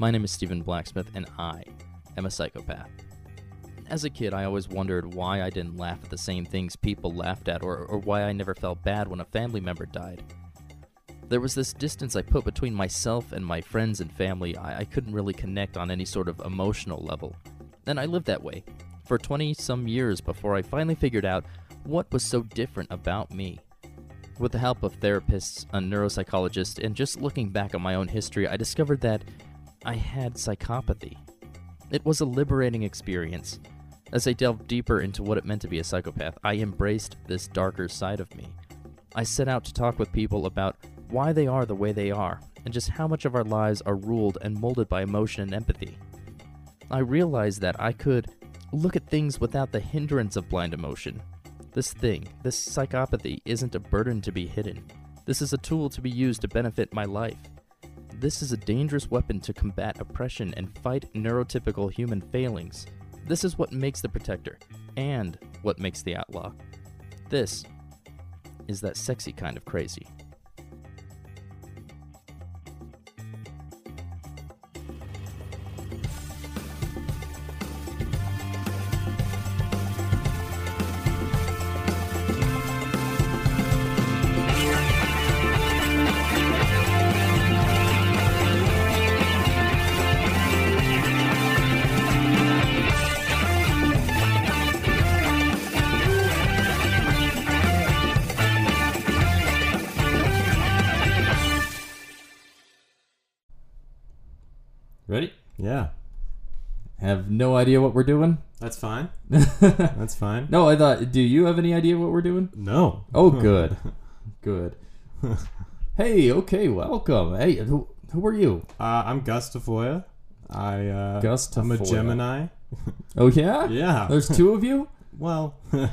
My name is Stephen Blacksmith, and I am a psychopath. As a kid, I always wondered why I didn't laugh at the same things people laughed at, or, or why I never felt bad when a family member died. There was this distance I put between myself and my friends and family, I, I couldn't really connect on any sort of emotional level. And I lived that way for 20 some years before I finally figured out what was so different about me. With the help of therapists, a neuropsychologist, and just looking back at my own history, I discovered that I had psychopathy. It was a liberating experience. As I delved deeper into what it meant to be a psychopath, I embraced this darker side of me. I set out to talk with people about why they are the way they are, and just how much of our lives are ruled and molded by emotion and empathy. I realized that I could look at things without the hindrance of blind emotion. This thing, this psychopathy, isn't a burden to be hidden. This is a tool to be used to benefit my life. This is a dangerous weapon to combat oppression and fight neurotypical human failings. This is what makes the protector, and what makes the outlaw. This is that sexy kind of crazy. No idea what we're doing? that's fine. That's fine. No, I thought, do you have any idea what we're doing? No. Oh, good. good. Hey, okay, welcome. Hey, who, who are you? Uh, I'm Gus Tafoya. I uh, Gus I'm a Tafoya. Gemini. Oh, yeah? Yeah. There's two of you? Well, I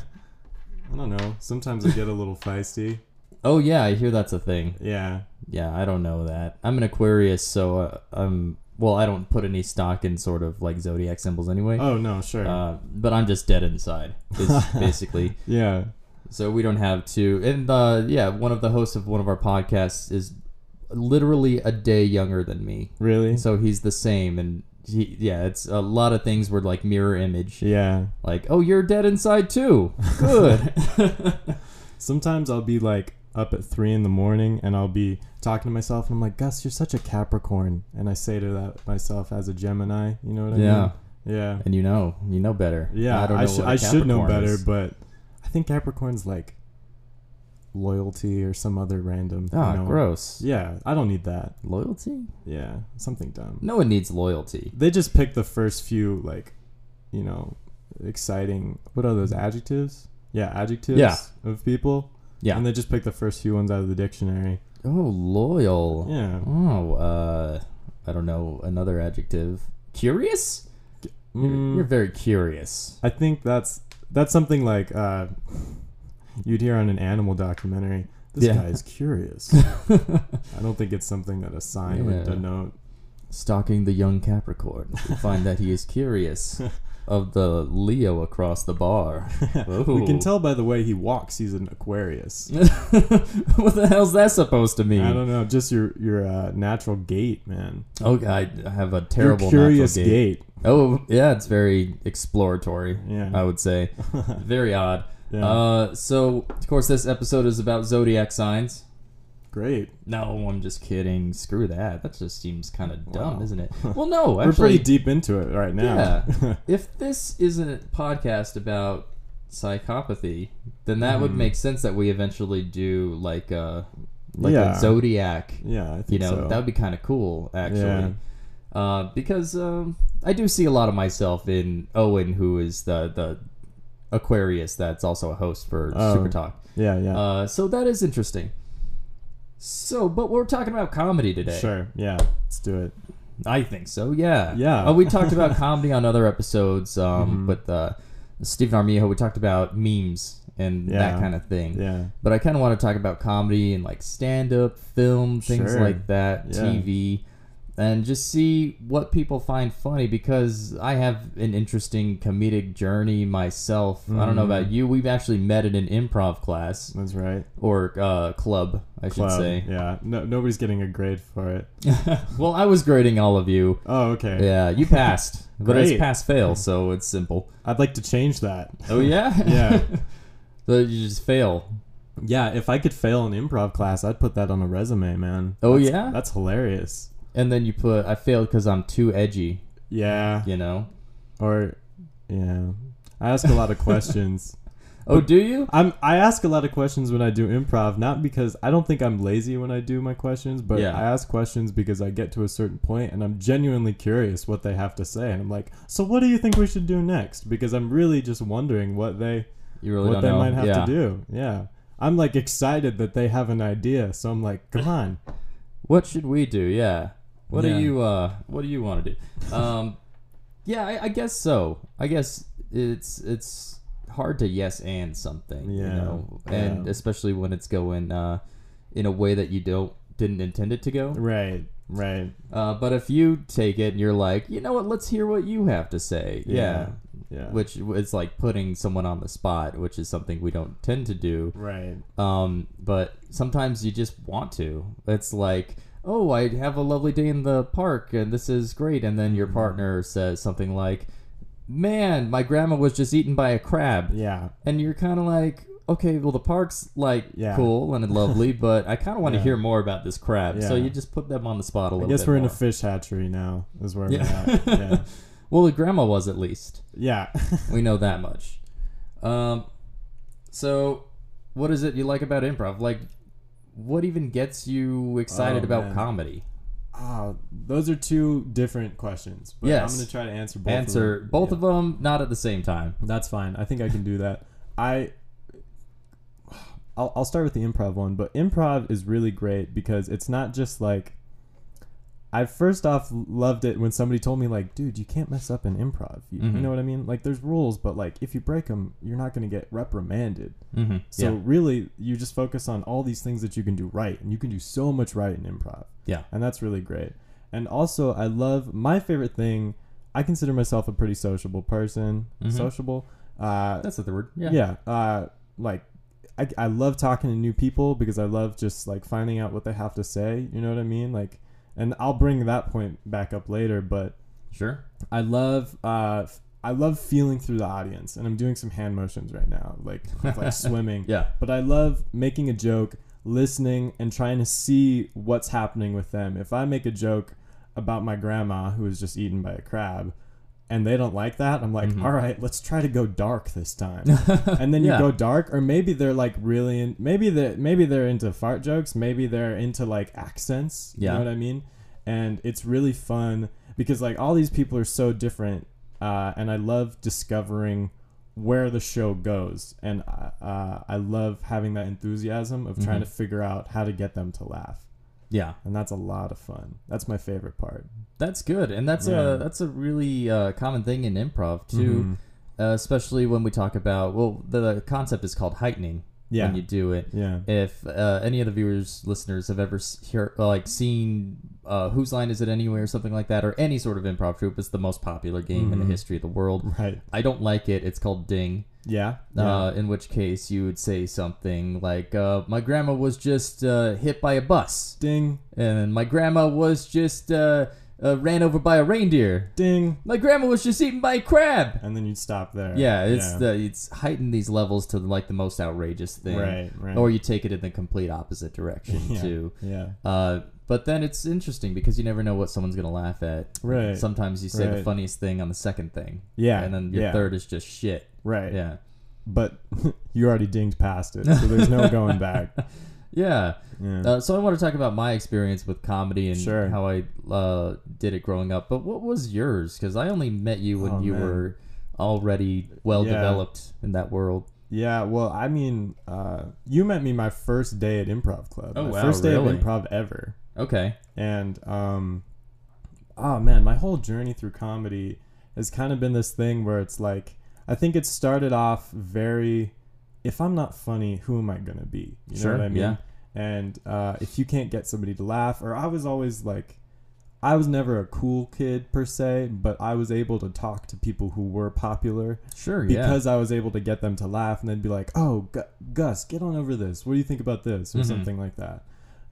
don't know. Sometimes I get a little feisty. Oh, yeah, I hear that's a thing. Yeah. Yeah, I don't know that. I'm an Aquarius, so uh, I'm. Well, I don't put any stock in sort of like zodiac symbols anyway. Oh no, sure. Uh, but I'm just dead inside, is basically. yeah. So we don't have to. And uh, yeah, one of the hosts of one of our podcasts is literally a day younger than me. Really? So he's the same, and he, yeah, it's a lot of things were like mirror image. Yeah. Like, oh, you're dead inside too. Good. Sometimes I'll be like up at three in the morning and I'll be talking to myself and I'm like, Gus, you're such a Capricorn. And I say to that myself as a Gemini. You know what I Yeah. mean? Yeah. Yeah. And you know, you know better. Yeah, I don't know. I, should what a I should know better, is. but I think Capricorn's like loyalty or some other random. Ah, you know- gross. Yeah, I don't need that. Loyalty? Yeah, something dumb. No one needs loyalty. They just pick the first few like, you know, exciting. What are those adjectives? Yeah, adjectives Yeah. of people. Yeah. and they just pick the first few ones out of the dictionary. Oh, loyal. Yeah. Oh, uh, I don't know another adjective. Curious? You're, Mm, you're very curious. I think that's that's something like uh, you'd hear on an animal documentary. This Yeah. guy is curious. I don't think it's something that a sign would Yeah. denote. Stalking the young Capricorn, we find that he is curious of the Leo across the bar. We can tell by the way he walks. He's an Aquarius. what the hell's that supposed to mean? I don't know, just your your uh, natural gait, man. Oh, I have a terrible your curious natural gait. gait. Oh, yeah, it's very exploratory. Yeah. I would say very odd. Yeah. Uh, so of course this episode is about zodiac signs. Great. No, I'm just kidding. Screw that. That just seems kind of dumb, Wow. isn't it? Well, no, actually, We're pretty deep into it right now. Yeah. if this isn't a podcast about psychopathy, then that would Mhm. make sense that we eventually do like a like Yeah. a zodiac. yeah, I think You know, so. that would be kind of cool, actually. Yeah. Uh, because um, I do see a lot of myself in Owen, who is the the Aquarius that's also a host for Oh. Super Talk. yeah, yeah. Uh, so that is interesting. So, but we're talking about comedy today. Sure. Yeah. Let's do it. I think so. Yeah. Yeah. Uh, we talked about comedy on other episodes um, Mhm. with uh, Stephen Armijo. We talked about memes and that kind of thing. Yeah. But I kind of want to talk about comedy and like stand up, film, things Sure. like that, Yeah. TV. And just see what people find funny because I have an interesting comedic journey myself. I don't know about you. We've actually met in an improv class That's right. or uh, club, I should say. Yeah. No, nobody's getting a grade for it. well, I was grading all of you. Oh, okay. Yeah, you passed, but it's pass fail, so it's simple. I'd like to change that. Oh yeah, Yeah. so you just fail. Yeah, if I could fail an improv class, I'd put that on a resume, man. Oh, That's- yeah? That's hilarious. And then you put I failed because I'm too edgy. Yeah. You know. Or yeah. I ask a lot of questions. Oh, do you? I'm I ask a lot of questions when I do improv, not because I don't think I'm lazy when I do my questions, but Yeah. I ask questions because I get to a certain point and I'm genuinely curious what they have to say and I'm like, "So what do you think we should do next?" because I'm really just wondering what they You really what they know. might have yeah. to do. Yeah. I'm like excited that they have an idea, so I'm like, "Come on." What should we do? Yeah. What Yeah. do you uh What do you want to do? Um, yeah, I, I guess so. I guess it's it's hard to yes and something, you Yeah, know, and yeah. especially when it's going uh in a way that you don't didn't intend it to go. Right. Right. Uh, but if you take it and you're like, you know what, let's hear what you have to say. Yeah. Yeah. Which is like putting someone on the spot, which is something we don't tend to do. right. Um, but sometimes you just want to. It's like, oh, I have a lovely day in the park and this is great. And then your partner says something like, man, my grandma was just eaten by a crab. Yeah. And you're kind of like, okay, well, the park's like Yeah. cool and lovely, but I kind of want to Yeah. hear more about this crab. Yeah. So you just put them on the spot a little I guess bit we're in a fish hatchery now. Is where Yeah. we're at. Yeah. well, the grandma was at least. yeah. We know that much. Um, so what is it you like about improv? Like, what even gets you excited Oh, about man. comedy? Ah, those are two different questions. But Yes. I'm gonna try to answer both. Answer of them. Answer both Yeah. of them, not at the same time. That's fine. I think I can do that. I. I'll, I'll start with the improv one, but improv is really great because it's not just like. I first off loved it when somebody told me like, dude, you can't mess up in improv. You, you Mhm. know what I mean? Like, there's rules, but like, if you break them, you're not gonna get reprimanded. Mm-hmm. So yeah. really, you just focus on all these things that you can do right, and you can do so much right in improv. Yeah. and that's really great. And also, I love my favorite thing. I consider myself a pretty sociable person. Mhm. Sociable. Uh, That's the word. Yeah. yeah. Uh, like, I, I love talking to new people because I love just like finding out what they have to say. You know what I mean? Like, and I'll bring that point back up later, but Sure. I love uh I love feeling through the audience and I'm doing some hand motions right now like like swimming. Yeah. But I love making a joke, listening and trying to see what's happening with them. If I make a joke about my grandma who was just eaten by a crab and they don't like that, I'm like, Mhm. "All right, let's try to go dark this time." and then you Yeah. go dark or maybe they're like really in maybe they maybe they're into fart jokes maybe they're into like accents you Yeah. know what i mean and it's really fun because like all these people are so different uh, and i love discovering where the show goes and uh, uh, i love having that enthusiasm of trying Mhm. to figure out how to get them to laugh Yeah. and that's a lot of fun that's my favorite part That's good, and that's Yeah. a that's a really uh, common thing in improv too, Mhm. uh, especially when we talk about well, the, the concept is called heightening yeah when you do it. yeah If uh, any of the viewers, listeners, have ever hear, like seen uh, Whose Line Is It Anyway or something like that, or any sort of improv troupe, it's the most popular game in the Mhm. history of the world. right I don't like it. It's called Ding. yeah yeah Uh, in which case you would say something like, uh, "My grandma was just uh, hit by a bus, ding and my grandma was just uh, ran over by a reindeer. ding My grandma was just eaten by a crab." and then you'd stop there Yeah, it's the it's heightened these levels to like the most outrageous thing, right right or you take it in the complete opposite direction Yeah. too. yeah Uh, but then it's interesting because you never know what someone's gonna laugh at. Right. Sometimes you say the funniest thing on the second thing, Yeah. and then your yeah. third is just shit. Right. Yeah, But you already dinged past it, so there's no going back. Yeah. Yeah. Uh, so I want to talk about my experience with comedy and Sure. how I uh, did it growing up. But what was yours? Because I only met you when Oh, you man. were already well Yeah. developed in that world. yeah. Well, I mean, uh, you met me my first day at improv club. Oh, my wow, First day really? of improv ever. Okay. And um, oh man, my whole journey through comedy has kind of been this thing where it's like I think it started off very. If I'm not funny, who am I gonna be? You Sure, know what I mean? yeah. And uh, if you can't get somebody to laugh, or I was always like, I was never a cool kid per se, but I was able to talk to people who were popular Sure, yeah. because I was able to get them to laugh and then be like, "Oh, Gu- Gus, get on over this. What do you think about this?" or Mhm. something like that.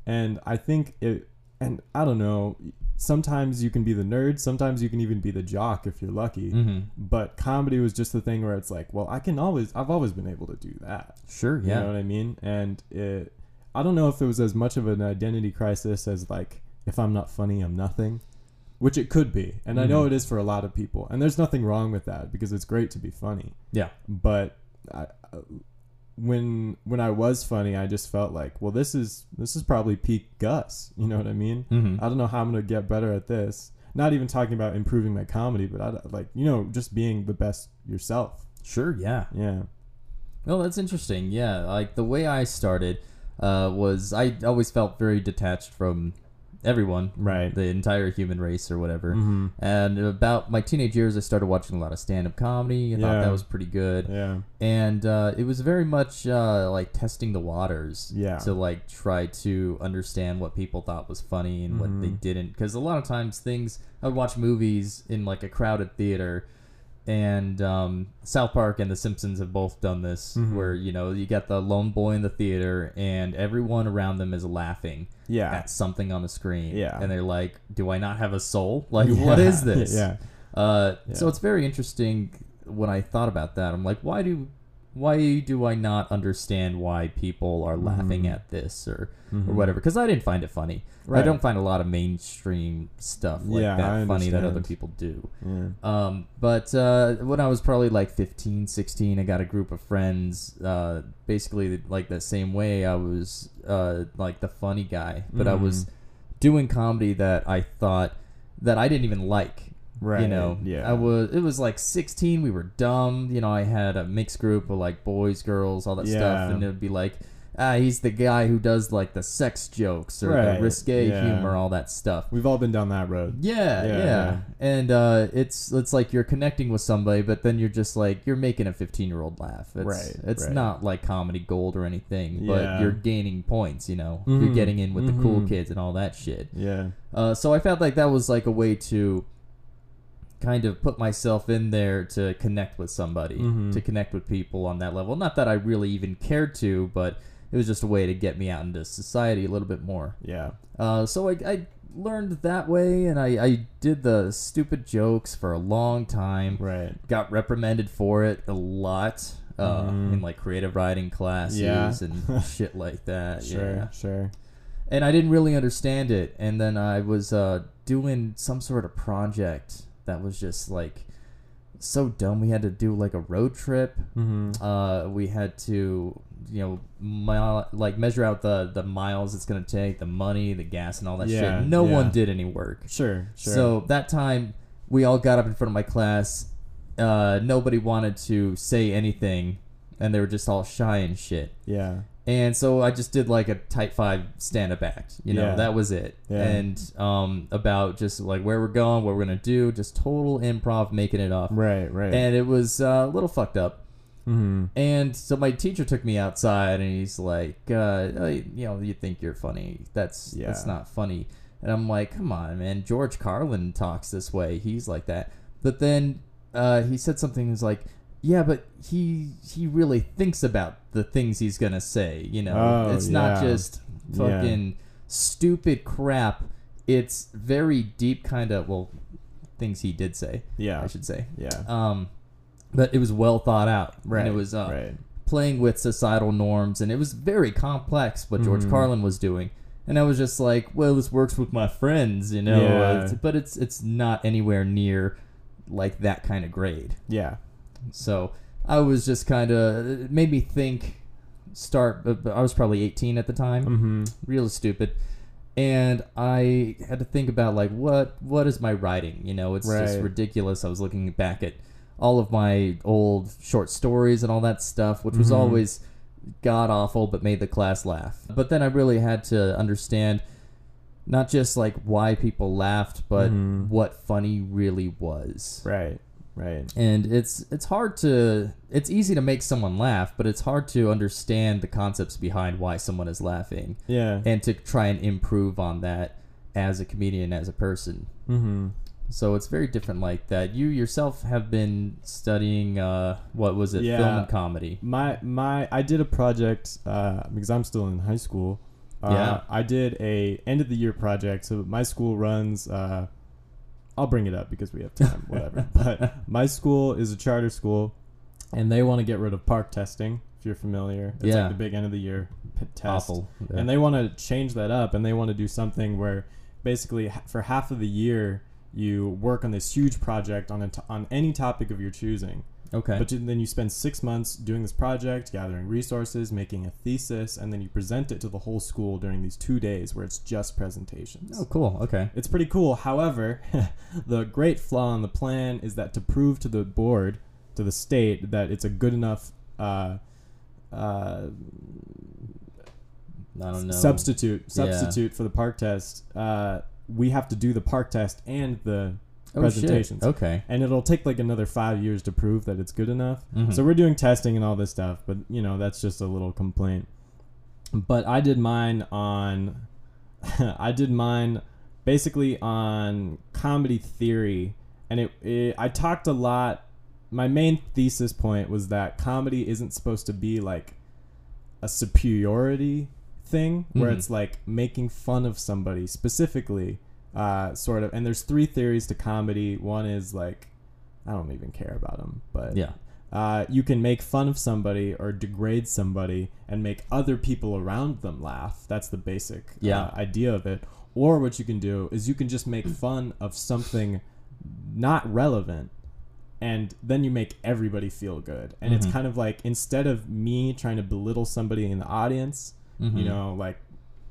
And I think it and I don't know, sometimes you can be the nerd, sometimes you can even be the jock if you're lucky. hmm But comedy was just the thing where it's like, well, I can always I've always been able to do that. Sure, yeah. You know what I mean? And it, I don't know if it was as much of an identity crisis as like, if I'm not funny, I'm nothing, which it could be. And I know Mhm. it is for a lot of people. And there's nothing wrong with that because it's great to be funny. Yeah. But I, uh, when when I was funny, I just felt like, well, this is this is probably peak Gus. You know what I mean? hmm I don't know how I'm gonna get better at this. Not even talking about improving my comedy, but I, like you know, just being the best yourself. Sure, yeah. Yeah. Well, that's interesting. Yeah, like the way I started uh, was I always felt very detached from everyone, Right. the entire human race or whatever. Mm-hmm. And about my teenage years, I started watching a lot of stand-up comedy. I thought that was pretty good, Yeah. and uh, it was very much uh, like testing the waters. Yeah. To like try to understand what people thought was funny and what they Mhm. didn't, because a lot of times things I would watch movies in like a crowded theater. And um, South Park and The Simpsons have both done this, Mhm. where you know you got the lone boy in the theater, and everyone around them is laughing Yeah. at something on the screen. Yeah. And they're like, "Do I not have a soul? Like, what is this?" Yeah. Uh, So it's very interesting when I thought about that. I'm like, why do, why do I not understand why people are laughing Mhm. at this or Mhm. or whatever? Because I didn't find it funny. I don't find a lot of mainstream stuff like Yeah, that funny that other people do. Yeah. Um, but uh, when I was probably like 15, 16, I got a group of friends. Uh, basically, like the same way I was uh, like the funny guy, but I was Mhm. doing comedy that I thought that I didn't even like. Right. You know, Yeah. I was. It was like 16. We were dumb. You know, I had a mixed group of like boys, girls, all that Yeah. stuff, and it'd be like, ah, he's the guy who does like the sex jokes or Right, the risque yeah. humor, all that stuff. We've all been down that road. Yeah, Yeah, yeah, and uh, it's it's like you're connecting with somebody, but then you're just like you're making a 15 year old laugh. It's, Right, It's right. not like comedy gold or anything, but Yeah. you're gaining points. You know, Mhm, you're getting in with the cool mhm. kids and all that shit. Yeah. Uh, so I felt like that was like a way to kind of put myself in there to connect with somebody, Mhm. to connect with people on that level. Not that I really even cared to, but it was just a way to get me out into society a little bit more. Yeah. Uh, so I, I learned that way, and I, I did the stupid jokes for a long time. Right. Got reprimanded for it a lot uh, Mhm. in like creative writing classes Yeah. and shit like that. Sure. Yeah Sure. and I didn't really understand it. And then I was uh, doing some sort of project that was just like so dumb. We had to do like a road trip. Mm-hmm. Uh, we had to, you know, mile, like measure out the the miles it's gonna take, the money, the gas, and all that Yeah, shit. No yeah. one did any work. Sure. Sure. So that time, we all got up in front of my class. Uh, nobody wanted to say anything, and they were just all shy and shit. yeah. And so I just did like a tight five stand up act. You know, Yeah. that was it. Yeah. And um, about just like where we're going, what we're gonna do, just total improv, making it up. Right. Right. And it was uh, a little fucked up. mm-hmm. And so my teacher took me outside, and he's like, uh, uh, you know, you think you're funny? That's that's not funny. And I'm like, come on, man. George Carlin talks this way. He's like that. But then uh, he said something. He's like, yeah, but he he really thinks about the things he's gonna say. You know, Oh, it's not yeah. just Yeah. fucking stupid crap. It's very deep kind of well things he did say. Yeah. I should say. Yeah. Um, but it was well thought out. Right. And it was uh, right. playing with societal norms, and it was very complex what George Mhm. Carlin was doing. And I was just like, well, this works with my friends, you know. Yeah. but it's it's not anywhere near like that kind of grade. Yeah. So I was just kind of it made me think. Start. uh, I was probably 18 at the time Mm-hmm. real stupid and i had to think about like what what is my writing you know it's just ridiculous i was looking back at all of my old short stories and all that stuff which was Mhm. always god awful but made the class laugh but then i really had to understand not just like why people laughed but Mhm. what funny really was Right. Right. and it's it's hard to it's easy to make someone laugh but it's hard to understand the concepts behind why someone is laughing Yeah. and to try and improve on that as a comedian, as a person. Mm-hmm. So it's very different like that. You yourself have been studying uh, what was it, Yeah. film and comedy. My my I did a project uh, because I'm still in high school. Uh, Yeah. I did a end of the year project. So my school runs. I'll bring it up because we have time. Whatever. but my school is a charter school, and they want to get rid of PARCC testing. If you're familiar, it's Yeah. like the big end of the year p- test. Awful. Yeah. and they want to change that up and they want to do something where basically for half of the year you work on this huge project on a t- on any topic of your choosing okay. but then you spend six months doing this project gathering resources making a thesis and then you present it to the whole school during these two days where it's just presentations oh, cool. Okay. it's pretty cool however the great flaw in the plan is that to prove to the board to the state that it's a good enough uh, uh, I don't know. substitute Yeah. substitute for the PARCC test uh, we have to do the PARCC test and the Oh, shit. presentations. Okay. and it'll take like another five years to prove that it's good enough Mhm. so we're doing testing and all this stuff but you know that's just a little complaint but i did mine on i did mine basically on comedy theory and it, it i talked a lot my main thesis point was that comedy isn't supposed to be like a superiority thing where Mhm. it's like making fun of somebody specifically uh, sort of and there's three theories to comedy one is like i don't even care about them but Yeah. uh, you can make fun of somebody or degrade somebody and make other people around them laugh. That's the basic Yeah. uh, idea of it. Or what you can do is you can just make fun of something not relevant and then you make everybody feel good. And it's Mhm. kind of like instead of me trying to belittle somebody in the audience, you Mhm. know, like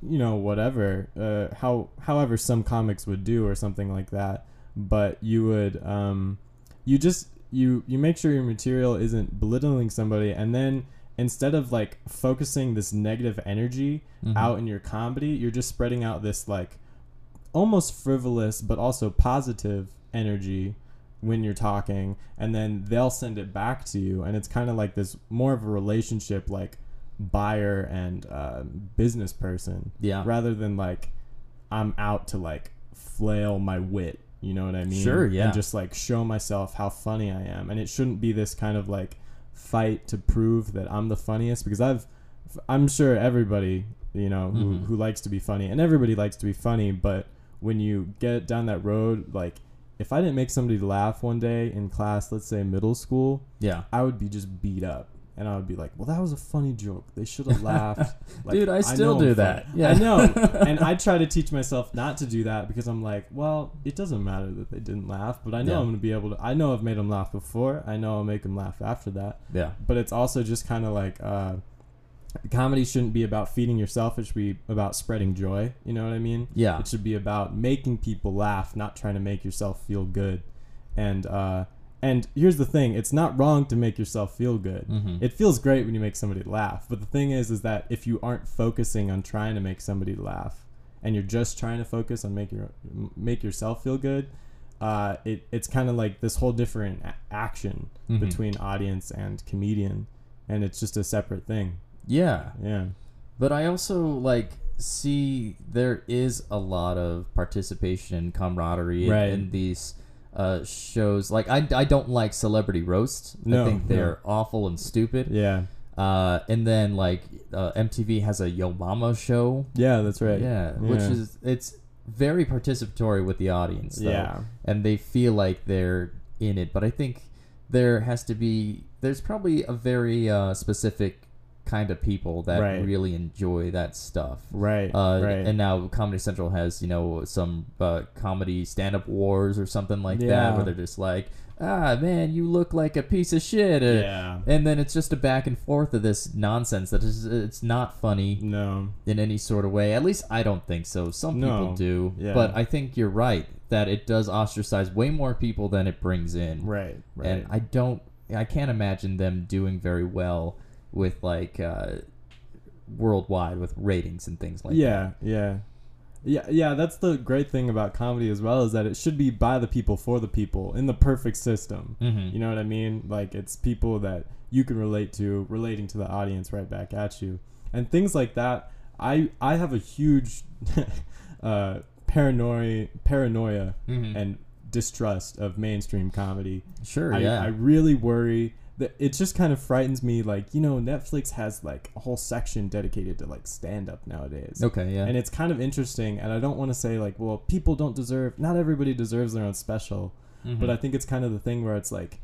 you know whatever uh, how however some comics would do or something like that but you would um you just you you make sure your material isn't belittling somebody and then instead of like focusing this negative energy Mhm. out in your comedy you're just spreading out this like almost frivolous but also positive energy when you're talking and then they'll send it back to you and it's kind of like this more of a relationship like buyer and uh, business person Yeah. rather than like i'm out to like flail my wit you know what i mean Sure, yeah. and just like show myself how funny i am and it shouldn't be this kind of like fight to prove that i'm the funniest because i've i'm sure everybody you know who, Mhm. who likes to be funny and everybody likes to be funny but when you get down that road like if i didn't make somebody laugh one day in class let's say middle school Yeah. I would be just beat up. And I would be like, well, that was a funny joke. They should have laughed. Like, Dude, I still know do I'm that. funny. Yeah. I know. and I try to teach myself not to do that because I'm like, well, it doesn't matter that they didn't laugh, but I know Yeah. I'm going to be able to. I know I've made them laugh before. I know I'll make them laugh after that. Yeah. But it's also just kind of like, uh, comedy shouldn't be about feeding yourself. It should be about spreading joy. You know what I mean? Yeah. It should be about making people laugh, not trying to make yourself feel good. And uh, and here's the thing: it's not wrong to make yourself feel good. Mhm. It feels great when you make somebody laugh. But the thing is, is that if you aren't focusing on trying to make somebody laugh, and you're just trying to focus on make your make yourself feel good, uh, it it's kind of like this whole different a- action Mhm. between audience and comedian, and it's just a separate thing. Yeah. Yeah. But I also like see there is a lot of participation and camaraderie in- Right. in, these uh, shows. Like I, I don't like celebrity roasts. I think they're awful and stupid. Yeah. Uh, and then like uh, MTV has a Yo Mama show. Yeah, that's right. Yeah, which is it's very participatory with the audience. Though, Yeah. and they feel like they're in it. But I think there has to be there's probably a very uh, specific kind of people that Right. really enjoy that stuff. Right. Uh, right. And now Comedy Central has you know some uh, comedy stand up wars or something like that where they're just like, ah man, you look like a piece of shit. Uh, yeah. And then it's just a back and forth of this nonsense that is it's not funny No. in any sort of way. At least I don't think so. Some No. people do, Yeah. but I think you're right that it does ostracize way more people than it brings in. Right. Right. And I don't, I can't imagine them doing very well with like uh, worldwide with ratings and things like yeah. Yeah. Yeah, yeah, that's the great thing about comedy as well is that it should be by the people for the people in the perfect system. Mm-hmm. You know what I mean? Like it's people that you can relate to, relating to the audience right back at you, and things like that. I I have a huge uh, paranoia, paranoia, Mhm. and distrust of mainstream comedy. Sure, I, yeah. I really worry it just kind of frightens me. Like you know, Netflix has like a whole section dedicated to like stand up nowadays. okay, yeah. And it's kind of interesting, and I don't want to say like, well, people don't deserve. Not everybody deserves their own special, Mhm. but I think it's kind of the thing where it's like,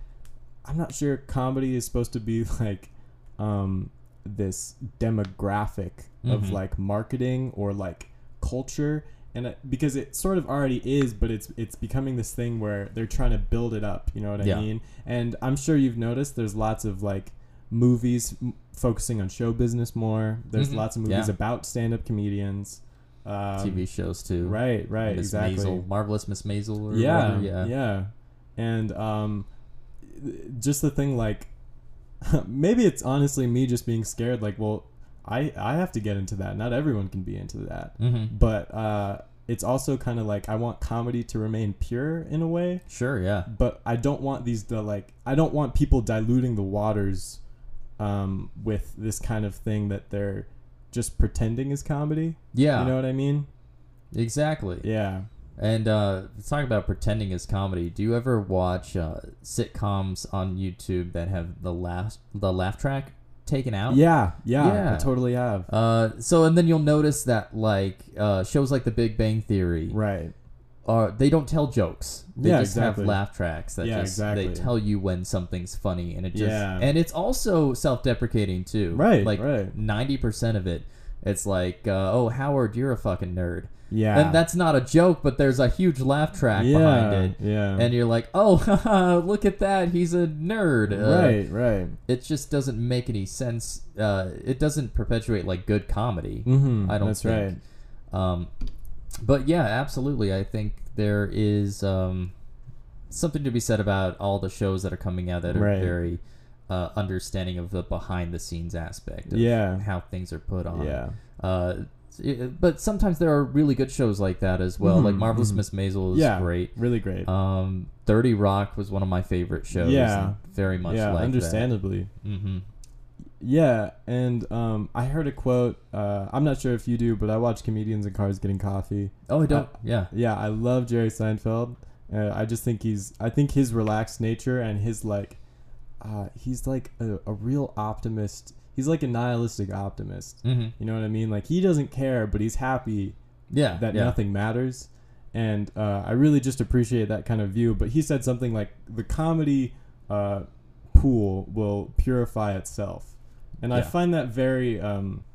I'm not sure comedy is supposed to be like, um, this demographic of Mhm. like marketing or like culture, and because it sort of already is, but it's it's becoming this thing where they're trying to build it up. You know what I Yeah. mean? And I'm sure you've noticed there's lots of like movies m- focusing on show business more. There's Mhm. lots of movies Yeah. about stand-up comedians. Um, TV shows too. Right, right, Miss exactly. Maisel, Marvelous Miss Maisel. Or Yeah, whatever, yeah, yeah. And um, just the thing, like, maybe it's honestly me just being scared. Like, well, I I have to get into that. Not everyone can be into that. Mm-hmm. But uh, it's also kind of like I want comedy to remain pure in a way. Sure, yeah. But I don't want these to like I don't want people diluting the waters um, with this kind of thing that they're just pretending is comedy. Yeah, You know what I mean? exactly. Yeah. And uh, talking about pretending is comedy. Do you ever watch uh, sitcoms on YouTube that have the laugh the laugh track taken out? Yeah, yeah, Yeah. I totally have. Uh, so and then you'll notice that like uh, shows like The Big Bang Theory Right. are they don't tell jokes. They Yeah, just exactly. have laugh tracks that Yeah, just exactly. they tell you when something's funny and it just Yeah. and it's also self-deprecating too. Right, Like right. 90% of it it's like uh, oh Howard you're a fucking nerd. Yeah. And that's not a joke, but there's a huge laugh track yeah, behind it. Yeah. And you're like, oh, look at that. He's a nerd. Uh, right, right. It just doesn't make any sense. Uh, it doesn't perpetuate like good comedy. Mm-hmm. I don't That's think. right. Um, but yeah, absolutely. I think there is um, something to be said about all the shows that are coming out that are Right. very uh, understanding of the behind the scenes aspect of Yeah. how things are put on. Yeah. Uh, but sometimes there are really good shows like that as well. Like Mhm, Marvelous mhm. Miss Maisel is Yeah. great. Really great. Um, Thirty Rock was one of my favorite shows. Yeah. very much yeah, like understandably. that. Mm-hmm. Yeah, and um, I heard a quote. Uh, I'm not sure if you do, but I watch comedians in cars getting coffee. Oh, I don't. Uh, yeah. Yeah, I love Jerry Seinfeld. Uh, I just think he's. I think his relaxed nature and his like, uh, he's like a, a real optimist. He's like a nihilistic optimist. Mm-hmm. You know what I mean? Like he doesn't care, but he's happy Yeah. that yeah. nothing matters. And uh, I really just appreciate that kind of view. But he said something like the comedy uh, pool will purify itself, and I find that very um,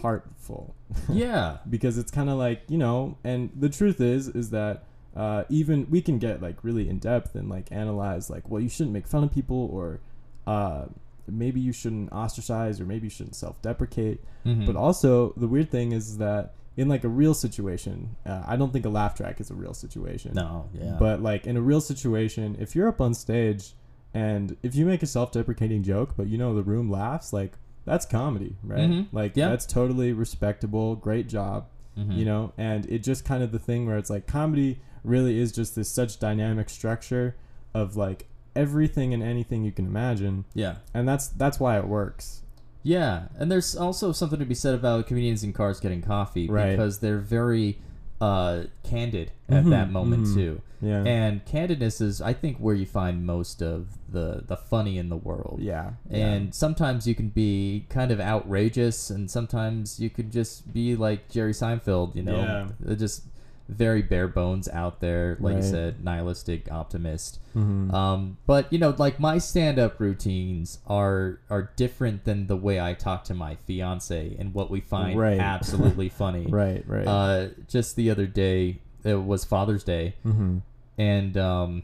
heartful yeah. because it's kind of like you know. And the truth is, is that uh, even we can get like really in depth and like analyze like, well, you shouldn't make fun of people or. Uh, maybe you shouldn't ostracize or maybe you shouldn't self-deprecate Mhm. but also, the weird thing is that in like a real situation, uh, I don't think a laugh track is a real situation. no. Yeah. But like in a real situation, if you're up on stage and if you make a self-deprecating joke, but you know the room laughs, like that's comedy, right? Mhm. Like Yeah. that's totally respectable. Great job, Mhm. you know. And it just kind of the thing where it's like comedy really is just this such dynamic structure of like everything and anything you can imagine, Yeah. and that's that's why it works. Yeah, and there's also something to be said about comedians in cars getting coffee Right. because they're very uh, candid at Mhm, that moment mhm. too. Yeah. And candidness is, I think, where you find most of the the funny in the world. yeah. yeah. And sometimes you can be kind of outrageous, and sometimes you could just be like Jerry Seinfeld, you know, Yeah. Just very bare bones out there, like you said, nihilistic optimist. Mhm. Um, but you know, like my stand-up routines are are different than the way I talk to my fiance and what we find Right. absolutely funny. right, right. Uh, just the other day, it was Father's Day, mm-hmm. and um,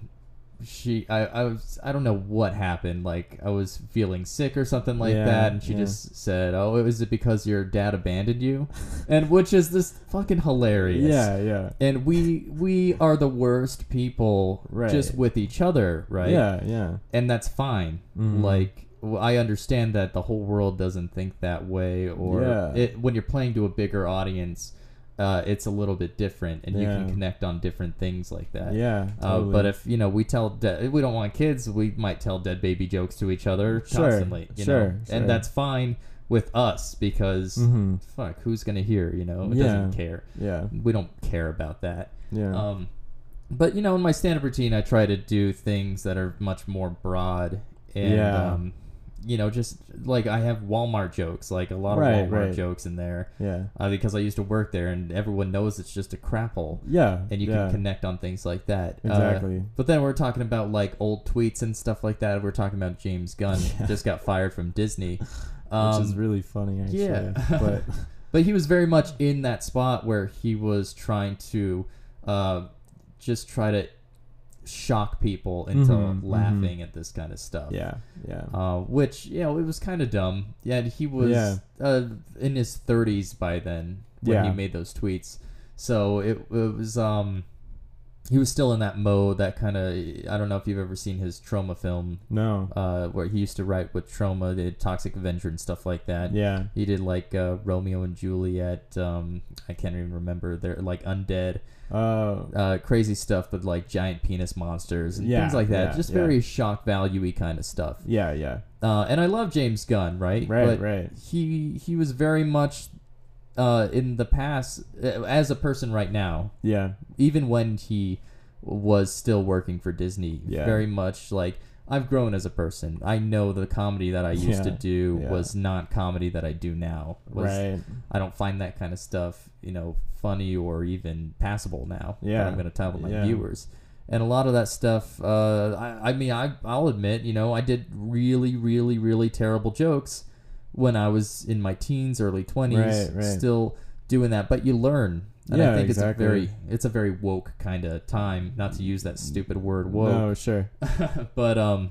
she, I, I was, I don't know what happened. Like I was feeling sick or something like Yeah, that, and she yeah. just said, "Oh, is it because your dad abandoned you?" and which is this fucking hilarious. Yeah, yeah. And we we are the worst people Right. just with each other, right? Yeah, yeah. And that's fine. Mhm. Like I understand that the whole world doesn't think that way or Yeah. it, when you're playing to a bigger audience, uh, it's a little bit different and you can connect on different things like that. Yeah. Uh, but if you know we tell de- we don't want kids, we might tell dead baby jokes to each other Sure, constantly. You sure, know? sure. and that's fine. with us because hmm fuck, who's gonna hear? You know, it Yeah. doesn't care. Yeah. We don't care about that. Yeah. Um, but you know, in my stand-up routine, I try to do things that are much more broad and Yeah. um, you know, just like I have Walmart jokes, like a lot of Right, Walmart right. jokes in there yeah. uh, because I used to work there, and everyone knows it's just a crap hole, Yeah. and you yeah. can connect on things like that. Uh, Exactly. but then we're talking about like old tweets and stuff like that. We're talking about James Gunn Yeah. just got fired from Disney. Which Um, is really funny, actually. yeah. but but he was very much in that spot where he was trying to uh, just try to shock people into Mhm, laughing at this kind of stuff. yeah. Yeah. Uh, which you know it was kind of dumb. Yeah, he was Yeah. uh, in his 30s by then when Yeah. he made those tweets. So it, it was um he was still in that mode that kind of I don't know if you've ever seen his Troma film No. uh, where he used to write with Troma, the Toxic Avenger and stuff like that. Yeah. He did like uh, Romeo and Juliet. Um, I can't even remember. They're like undead, Uh, uh, crazy stuff, but like giant penis monsters and Yeah, things like that. yeah, Just yeah. very shock value kind of stuff. yeah. Yeah. Uh, and I love James Gunn, right? Right. But right. He he was very much uh, in the past uh, as a person right now. Yeah. Even when he was still working for Disney, Yeah. very much like. I've grown as a person. I know the comedy that I used to do yeah. was not comedy that I do now. Was Right. I don't find that kind of stuff, you know, funny or even passable now. Yeah. I'm going to tell my Yeah. viewers. And a lot of that stuff, uh, I, I mean, I, I'll admit, you know, I did really, really, really terrible jokes when I was in my teens, early 20s, Right, right. still doing that. But you learn. And Yeah, I think exactly. it's a very, it's a very woke kind of time, not to use that stupid word woke. No, sure. but um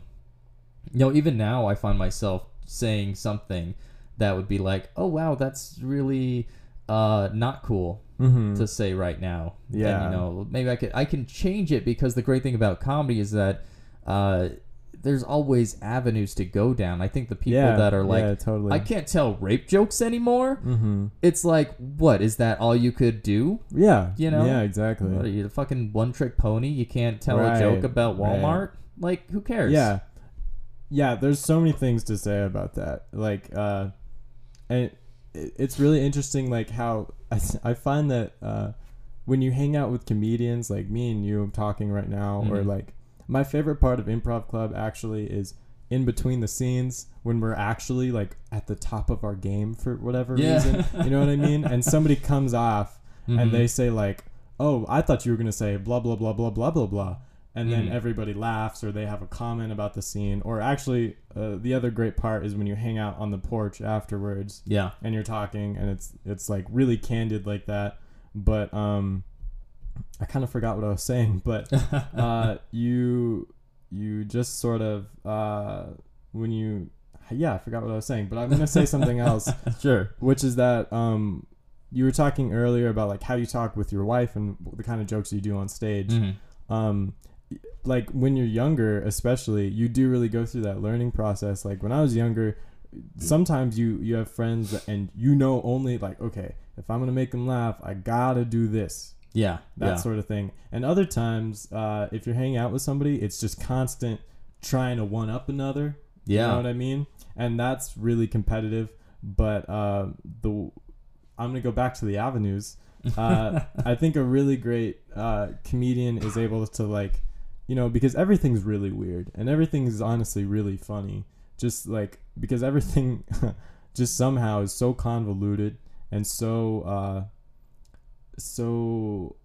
you know even now i find myself saying something that would be like oh wow that's really uh not cool Mm-hmm. to say right now and, Yeah. you know maybe i could i can change it because the great thing about comedy is that uh there's always avenues to go down i think the people yeah, that are like yeah, totally. i can't tell rape jokes anymore Mm-hmm. it's like what is that all you could do Yeah. You know? Yeah. Exactly. what are you the fucking one trick pony you can't tell a joke about right. walmart like who cares Yeah. Yeah, there's so many things to say about that. Like uh and it, it's really interesting like how I, I find that uh when you hang out with comedians like me and you talking right now or Mhm. like my favorite part of improv club actually is in between the scenes when we're actually like at the top of our game for whatever Yeah. reason. You know what I mean? And somebody comes off Mhm. and they say like, "Oh, I thought you were gonna say blah blah blah blah blah blah blah," and then Mhm. everybody laughs or they have a comment about the scene. Or actually, uh, the other great part is when you hang out on the porch afterwards yeah and you're talking, and it's it's like really candid like that. But um, I kind of forgot what I was saying, but uh, you you just sort of uh, when you yeah, I forgot what I was saying, but I'm gonna say something else. Sure. Which is that um you were talking earlier about like how you talk with your wife and the kind of jokes you do on stage. Mhm. um like when you're younger especially you do really go through that learning process. Like when i was younger sometimes you you have friends and you know only like okay if i'm gonna make them laugh i gotta do this yeah that yeah sort of thing and other times uh if you're hanging out with somebody it's just constant trying to one up another yeah you know what I mean? And that's really competitive. But uh, the I'm gonna go back to the avenues. Uh, I think a really great uh, comedian is able to like, you know, because everything's really weird and everything is honestly really funny. Just like because everything just somehow is so convoluted and so uh, so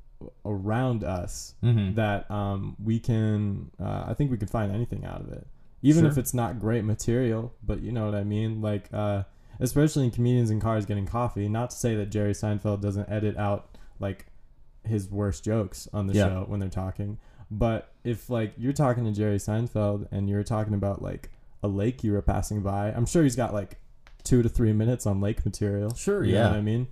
around us Mhm. that um, we can uh, I think we can find anything out of it. Even if it's not great material, but you know what I mean? Like uh, especially in comedians in cars getting coffee, not to say that Jerry Seinfeld doesn't edit out like his worst jokes on the Yeah. show when they're talking. But if like you're talking to Jerry Seinfeld and you're talking about like a lake you were passing by, I'm sure he's got like two to three minutes on lake material. Sure, You yeah. know what I mean?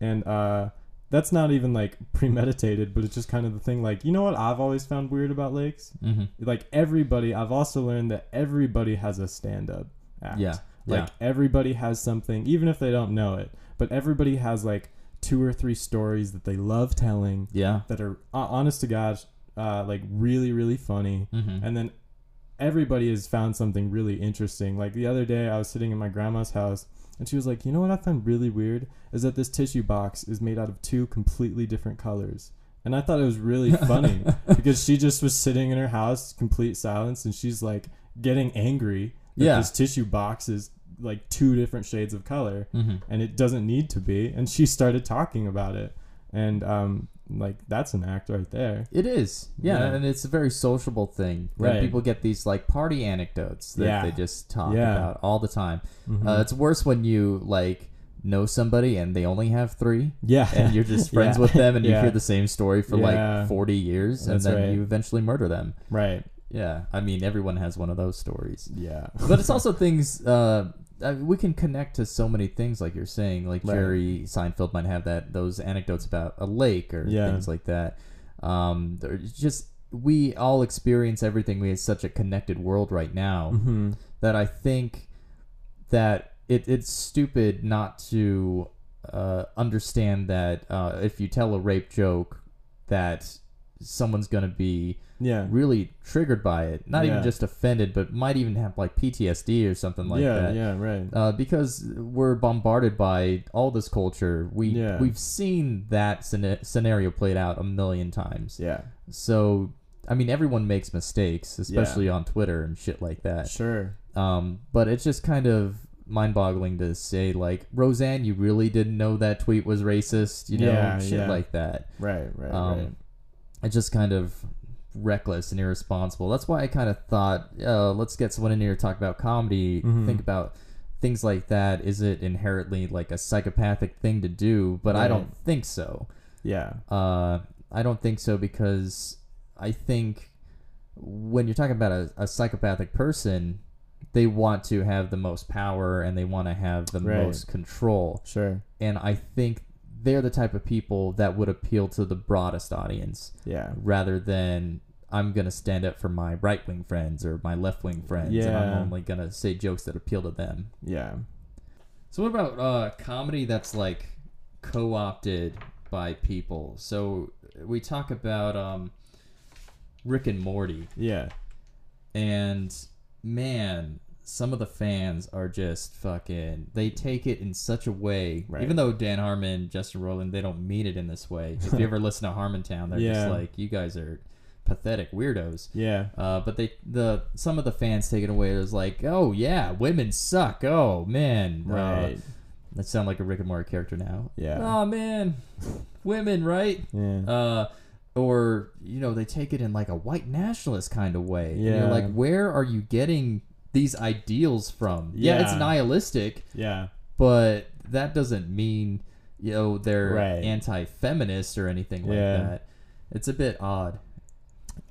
And uh that's not even like premeditated, but it's just kind of the thing like, you know what I've always found weird about lakes? Mhm. Like everybody I've also learned that everybody has a stand up act. Yeah, Like everybody has something, even if they don't know it. But everybody has like two or three stories that they love telling yeah that are uh, honest to God, uh, like really, really funny Mhm. and then everybody has found something really interesting. Like the other day, I was sitting in my grandma's house, And she was like, "You know what I find really weird is that this tissue box is made out of two completely different colors." And I thought it was really funny because she just was sitting in her house, complete silence, and she's like getting angry that Yeah. this tissue box is like two different shades of color Mm-hmm. and it doesn't need to be. And she started talking about it, and um, like that's an act right there. It is, yeah, Yeah. and it's a very sociable thing. Right. People get these like party anecdotes that Yeah. they just talk Yeah. about all the time. Mhm. Uh, it's worse when you like know somebody and they only have three, yeah, and you're just friends Yeah. with them, and you Yeah. hear the same story for Yeah. like forty years, and That's then right. you eventually murder them. right. Yeah, I mean everyone has one of those stories, Yeah, but it's also things. Uh, I we can connect to so many things, like you're saying. Like Right. Jerry Seinfeld might have that those anecdotes about a lake or Yeah. things like that. Um, just we all experience everything. We have such a connected world right now hmm that I think that it, it's stupid not to uh, understand that uh, if you tell a rape joke, that someone's gonna be yeah, really triggered by it. Not even just offended, but might even have like PTSD or something like yeah, that. yeah, right. Uh, because we're bombarded by all this culture, we Yeah. we've seen that scena- scenario played out a million times. Yeah, So I mean, everyone makes mistakes, especially on Twitter and shit like that. sure. Um, but it's just kind of mind-boggling to say, like, Roseanne, you really didn't know that tweet was racist, you know, Yeah, shit yeah. like that. Right, right, Um, right. It's just kind of reckless and irresponsible. That's why I kind of thought, uh, let's get someone in here to talk about comedy, Mhm. think about things like that. Is it inherently like a psychopathic thing to do? But I don't think so. Yeah, Uh, I don't think so because I think when you're talking about a, a psychopathic person, they want to have the most power and they want to have the Right. most control. sure. And I think they're the type of people that would appeal to the broadest audience Yeah, rather than I'm gonna stand up for my right wing friends or my left wing friends, and I'm only gonna say jokes that appeal to them. yeah. So what about uh, comedy that's like co-opted by people? So we talk about um, Rick and Morty, Yeah, and man, some of the fans are just fucking. They take it in such a way, Right. even though Dan Harmon, Justin Roiland, they don't mean it in this way. If you ever listen to Harmontown, they're just like, you guys are pathetic weirdos. yeah, Uh, but they the some of the fans take it away It was like, oh yeah, women suck. Oh man, Uh, right. that sound like a Rick and Morty character now. Yeah. Oh man, women, right? yeah, Uh, or you know they take it in like a white nationalist kind of way. And you're Yeah. like, where are you getting these ideals from? Yeah, it's nihilistic, yeah, but that doesn't mean you know they're Right. anti-feminist or anything like Yeah. that. It's a bit odd.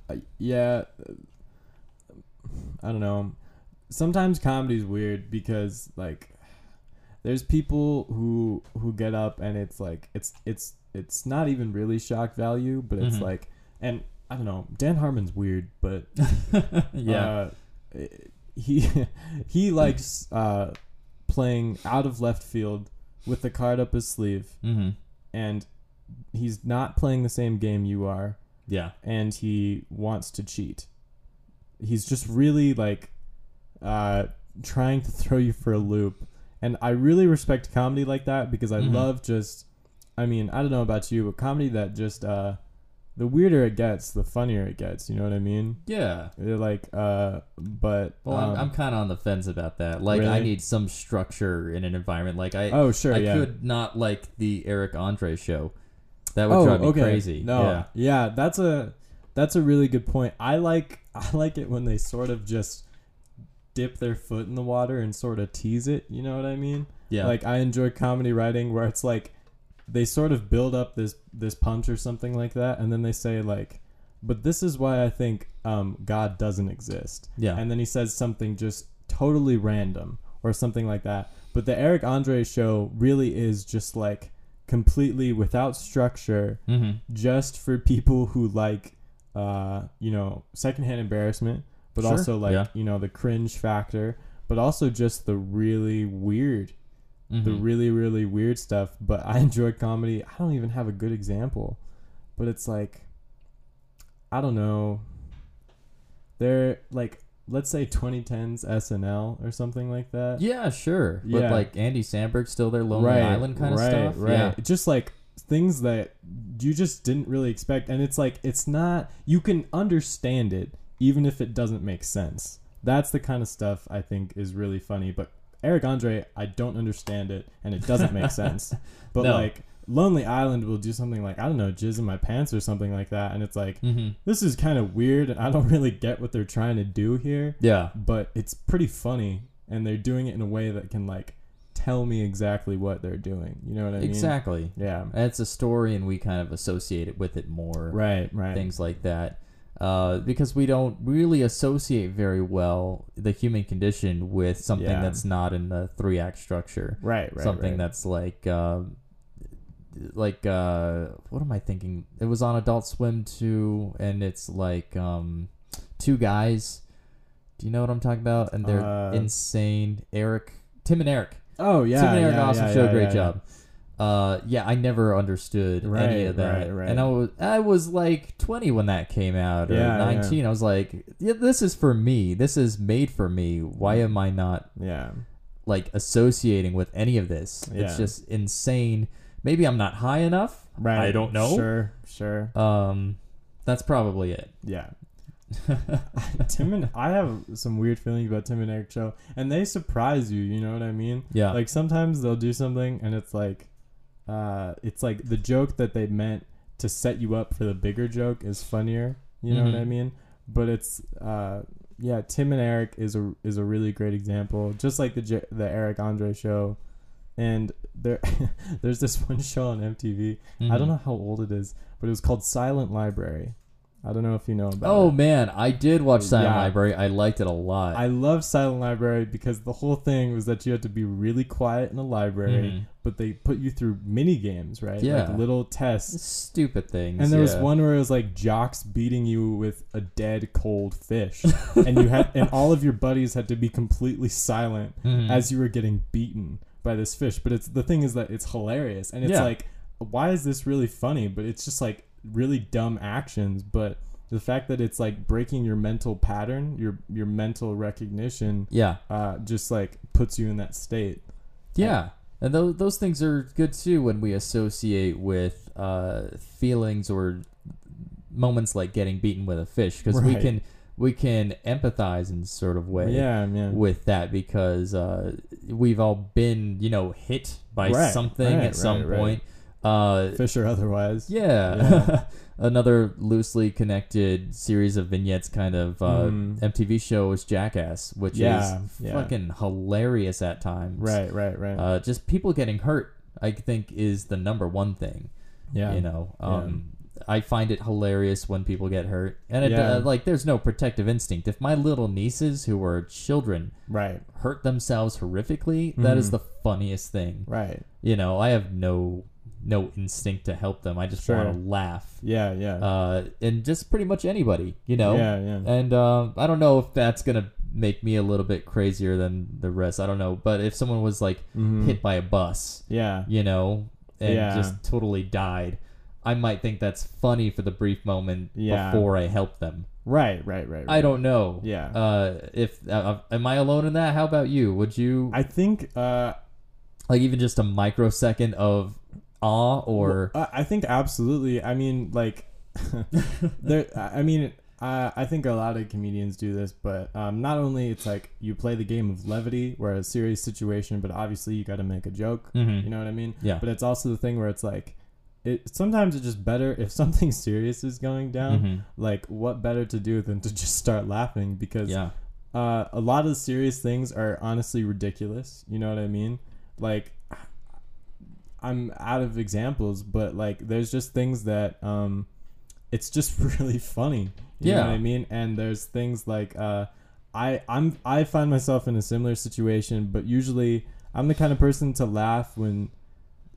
Uh, yeah. I don't know. Sometimes comedy's weird because like there's people who who get up and it's like it's it's it's not even really shock value, but it's Mhm. like and I don't know. Dan Harmon's weird, but yeah. uh, he he likes uh, playing out of left field with the card up his sleeve, mm-hmm. and he's not playing the same game you are, Yeah. and he wants to cheat. He's just really like uh, trying to throw you for a loop, and I really respect comedy like that because I Mhm. love just. I mean, I don't know about you, but comedy that just uh, the weirder it gets, the funnier it gets. You know what I mean? Yeah. They're like, uh, but Well, um, I'm, I'm kind of on the fence about that. Like, I need some structure in an environment. Like, I oh sure, I yeah. could not like the Eric Andre show. That would oh, drive me okay. crazy. No, Yeah. yeah, that's a that's a really good point. I like I like it when they sort of just dip their foot in the water and sort of tease it. You know what I mean? Yeah. Like I enjoy comedy writing where it's like they sort of build up this this punch or something like that, and then they say like, "But this is why I think um, God doesn't exist." Yeah. and then he says something just totally random or something like that. But the Eric Andre show really is just like completely without structure, mm-hmm. just for people who like, uh, you know, secondhand embarrassment, but Sure, also like yeah. you know the cringe factor, but also just the really weird, the Mm-hmm. really really weird stuff. But I enjoy comedy. I don't even have a good example, but it's like, I don't know. They're like let's say 2010s SNL or something like that. Yeah, sure. Yeah. like Andy Samberg still there, Lonely right, Island kind of right, stuff. Right. Yeah. Just like things that you just didn't really expect, and it's like it's not. You can understand it even if it doesn't make sense. That's the kind of stuff I think is really funny. But Eric Andre, I don't understand it, and it doesn't make sense. But No. like Lonely Island will do something like I don't know, jizz in my pants or something like that, and it's like Mm-hmm. this is kind of weird, and I don't really get what they're trying to do here Yeah. but it's pretty funny and they're doing it in a way that can like tell me exactly what they're doing you know what i mean Exactly. yeah It's a story, and we kind of associate it with it more. right right Things like that. Uh, because we don't really associate very well the human condition with something Yeah. that's not in the three act structure. right right something right. that's like um like uh what am i thinking? It was on adult swim too and it's like um two guys. Do you know what i'm talking about? And they're Uh, insane. Eric tim and eric. Oh yeah tim and eric yeah, awesome yeah, show great job uh yeah i never understood any of that right, right. and i was i was like 20 when that came out or Yeah, yeah. 19 i was like yeah, this is for me this is made for me why am i not yeah like associating with any of this. Yeah. It's just insane. Maybe I'm not high enough. right I don't know. sure sure Um, that's probably it. yeah tim and i have some weird feelings about tim and eric show and they surprise you you know what i mean Yeah. like sometimes they'll do something and it's like uh it's like the joke that they meant to set you up for the bigger joke is funnier you know what i Mhm. mean but it's uh yeah tim and eric is a is a really great example just like the the eric andre show and there there's this one show on mtv i Mhm. don't know how old it is but it was called silent library i don't know if you know about Oh it man, I did watch Silent Yeah. Library. I liked it a lot. I love Silent Library because the whole thing was that you had to be really quiet in a library, Mhm. but they put you through mini games, right? Yeah. Like little tests. Stupid things. And there was one where it was like jocks beating you with a dead cold fish, and you had and all of your buddies had to be completely silent Mhm. as you were getting beaten by this fish. But it's the thing is that it's hilarious, and it's Yeah. like, why is this really funny? But it's just like really dumb actions. But the fact that it's like breaking your mental pattern, your your mental recognition, yeah, uh, just like puts you in that state. yeah. And those those things are good too when we associate with uh, feelings or moments like getting beaten with a fish because we can we can empathize in sort of way. Yeah, man. with that because uh, we've all been, you know, hit by Right, something right, at some right, right. point. Uh, Fish or otherwise. yeah. Yeah. Another loosely connected series of vignettes kind of uh, Mhm. MTV show was Jackass, which Yeah, is yeah. fucking hilarious at times. Right, right, right. Uh, just people getting hurt, I think, is the number one thing. yeah. You know, um, I find it hilarious when people get hurt, and it, Yeah. uh, like there's no protective instinct. If my little nieces, who are children, Right, hurt themselves horrifically, that is Mhm. the funniest thing. right. You know, I have no no instinct to help them. I just Sure. want to laugh. Yeah, yeah. Uh, and just pretty much anybody, you know. Yeah, yeah. And um, I don't know if that's gonna make me a little bit crazier than the rest. I don't know, but if someone was like Mhm. hit by a bus, Yeah. you know, and Yeah. just totally died, I might think that's funny for the brief moment Yeah. before I help them. Right, right, right. I don't know. Yeah. Uh, if uh, am I alone in that? How about you? Would you I think uh like even just a microsecond of awe or Well, I think absolutely. I mean, like, there. I mean, I I think a lot of comedians do this, but um, not only it's like you play the game of levity, where a serious situation, but obviously you got to make a joke. Mhm. You know what I mean? Yeah. But it's also the thing where it's like, it sometimes it's just better if something serious is going down. Mhm. Like, what better to do than to just start laughing because yeah uh, a lot of the serious things are honestly ridiculous. You know what I mean? Like, I'm out of examples, but like, there's just things that um, it's just really funny. You know Yeah. what I mean? And there's things like uh, I I'm I find myself in a similar situation, but usually I'm the kind of person to laugh when.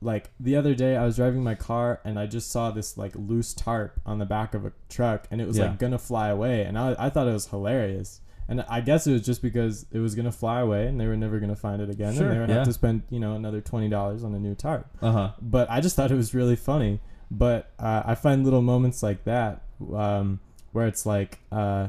Like the other day, I was driving my car and I just saw this like loose tarp on the back of a truck, and it was Yeah. like gonna fly away, and I, I thought it was hilarious. And I guess it was just because it was gonna fly away and they were never gonna find it again, Sure, and they would yeah. have to spend you know another twenty dollars on a new tarp. uh-huh But I just thought it was really funny. But uh, I find little moments like that um, where it's like, uh,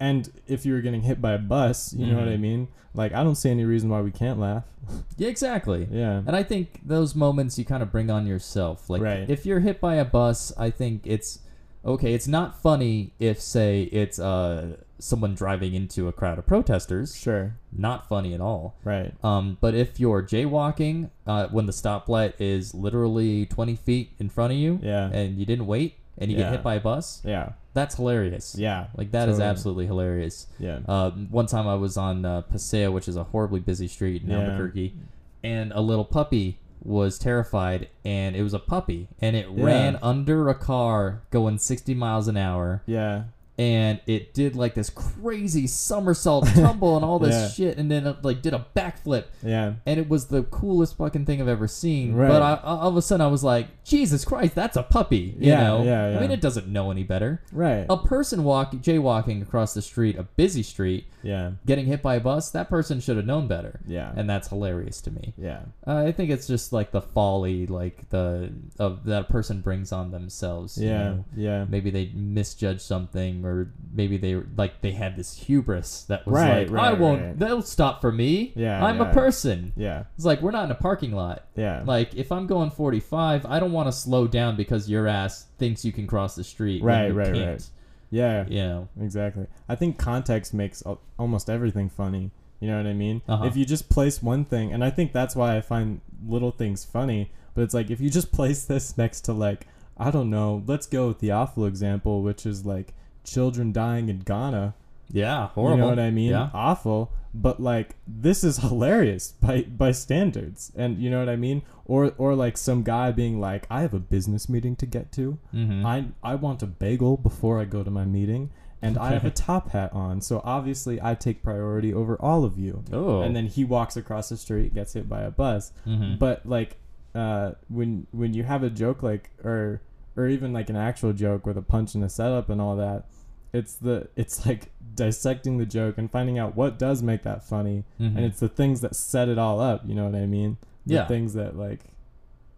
and if you were getting hit by a bus, you know what I Mhm. mean? Like I don't see any reason why we can't laugh. Yeah, exactly. Yeah. And I think those moments you kind of bring on yourself. Like Right. if you're hit by a bus, I think it's okay. It's not funny if say it's uh someone driving into a crowd of protesters. Sure. Not funny at all. Right. Um, but if you're jaywalking uh, when the stoplight is literally 20 feet in front of you Yeah. and you didn't wait and you Yeah. get hit by a bus, Yeah. that's hilarious. Yeah. Like that is Totally. absolutely hilarious. Yeah. Uh, one time I was on uh, Paseo, which is a horribly busy street in Yeah. Albuquerque, and a little puppy was terrified, and it was a puppy, and it Yeah. ran under a car going 60 miles an hour, Yeah. And it did like this crazy somersault tumble and all this Yeah. shit, and then it, like did a backflip, Yeah. and it was the coolest fucking thing I've ever seen. Right. But I, all of a sudden, I was like, Jesus Christ, that's a puppy. You Yeah, know? yeah, I mean, it doesn't know any better. Right. A person walking, jaywalking across the street, a busy street, Yeah. getting hit by a bus, that person should have known better. Yeah. And that's hilarious to me. yeah. Uh, I think it's just like the folly, like the of that a person brings on themselves. you Yeah. know? Yeah. Maybe they misjudge something, or maybe they like they had this hubris that was Right, like, right, I won't. right. They'll stop for me. Yeah, I'm yeah. a person. Yeah. It's like we're not in a parking lot. Yeah. Like if I'm going 45, I don't want to slow down because your ass thinks you can cross the street. when Right, you right, can't. right. Yeah. You know. Exactly. I think context makes al- almost everything funny. You know what I mean? Uh-huh. If you just place one thing, and I think that's why I find little things funny, but it's like if you just place this next to like I don't know, let's go with the awful example, which is like children dying in Ghana. Yeah, horrible. You know what I mean? Yeah. Awful. But like this is hilarious by by standards. And you know what I mean? Or or like some guy being like, I have a business meeting to get to. Mhm. I I want a bagel before I go to my meeting. And I have a top hat on, so obviously I take priority over all of you. Oh. And then he walks across the street, gets hit by a bus. Mhm. But like, uh, when when you have a joke like, or or even like an actual joke with a punch and a setup and all that, it's the it's like dissecting the joke and finding out what does make that funny, Mhm. and it's the things that set it all up. You know what I mean? The Yeah. things that like,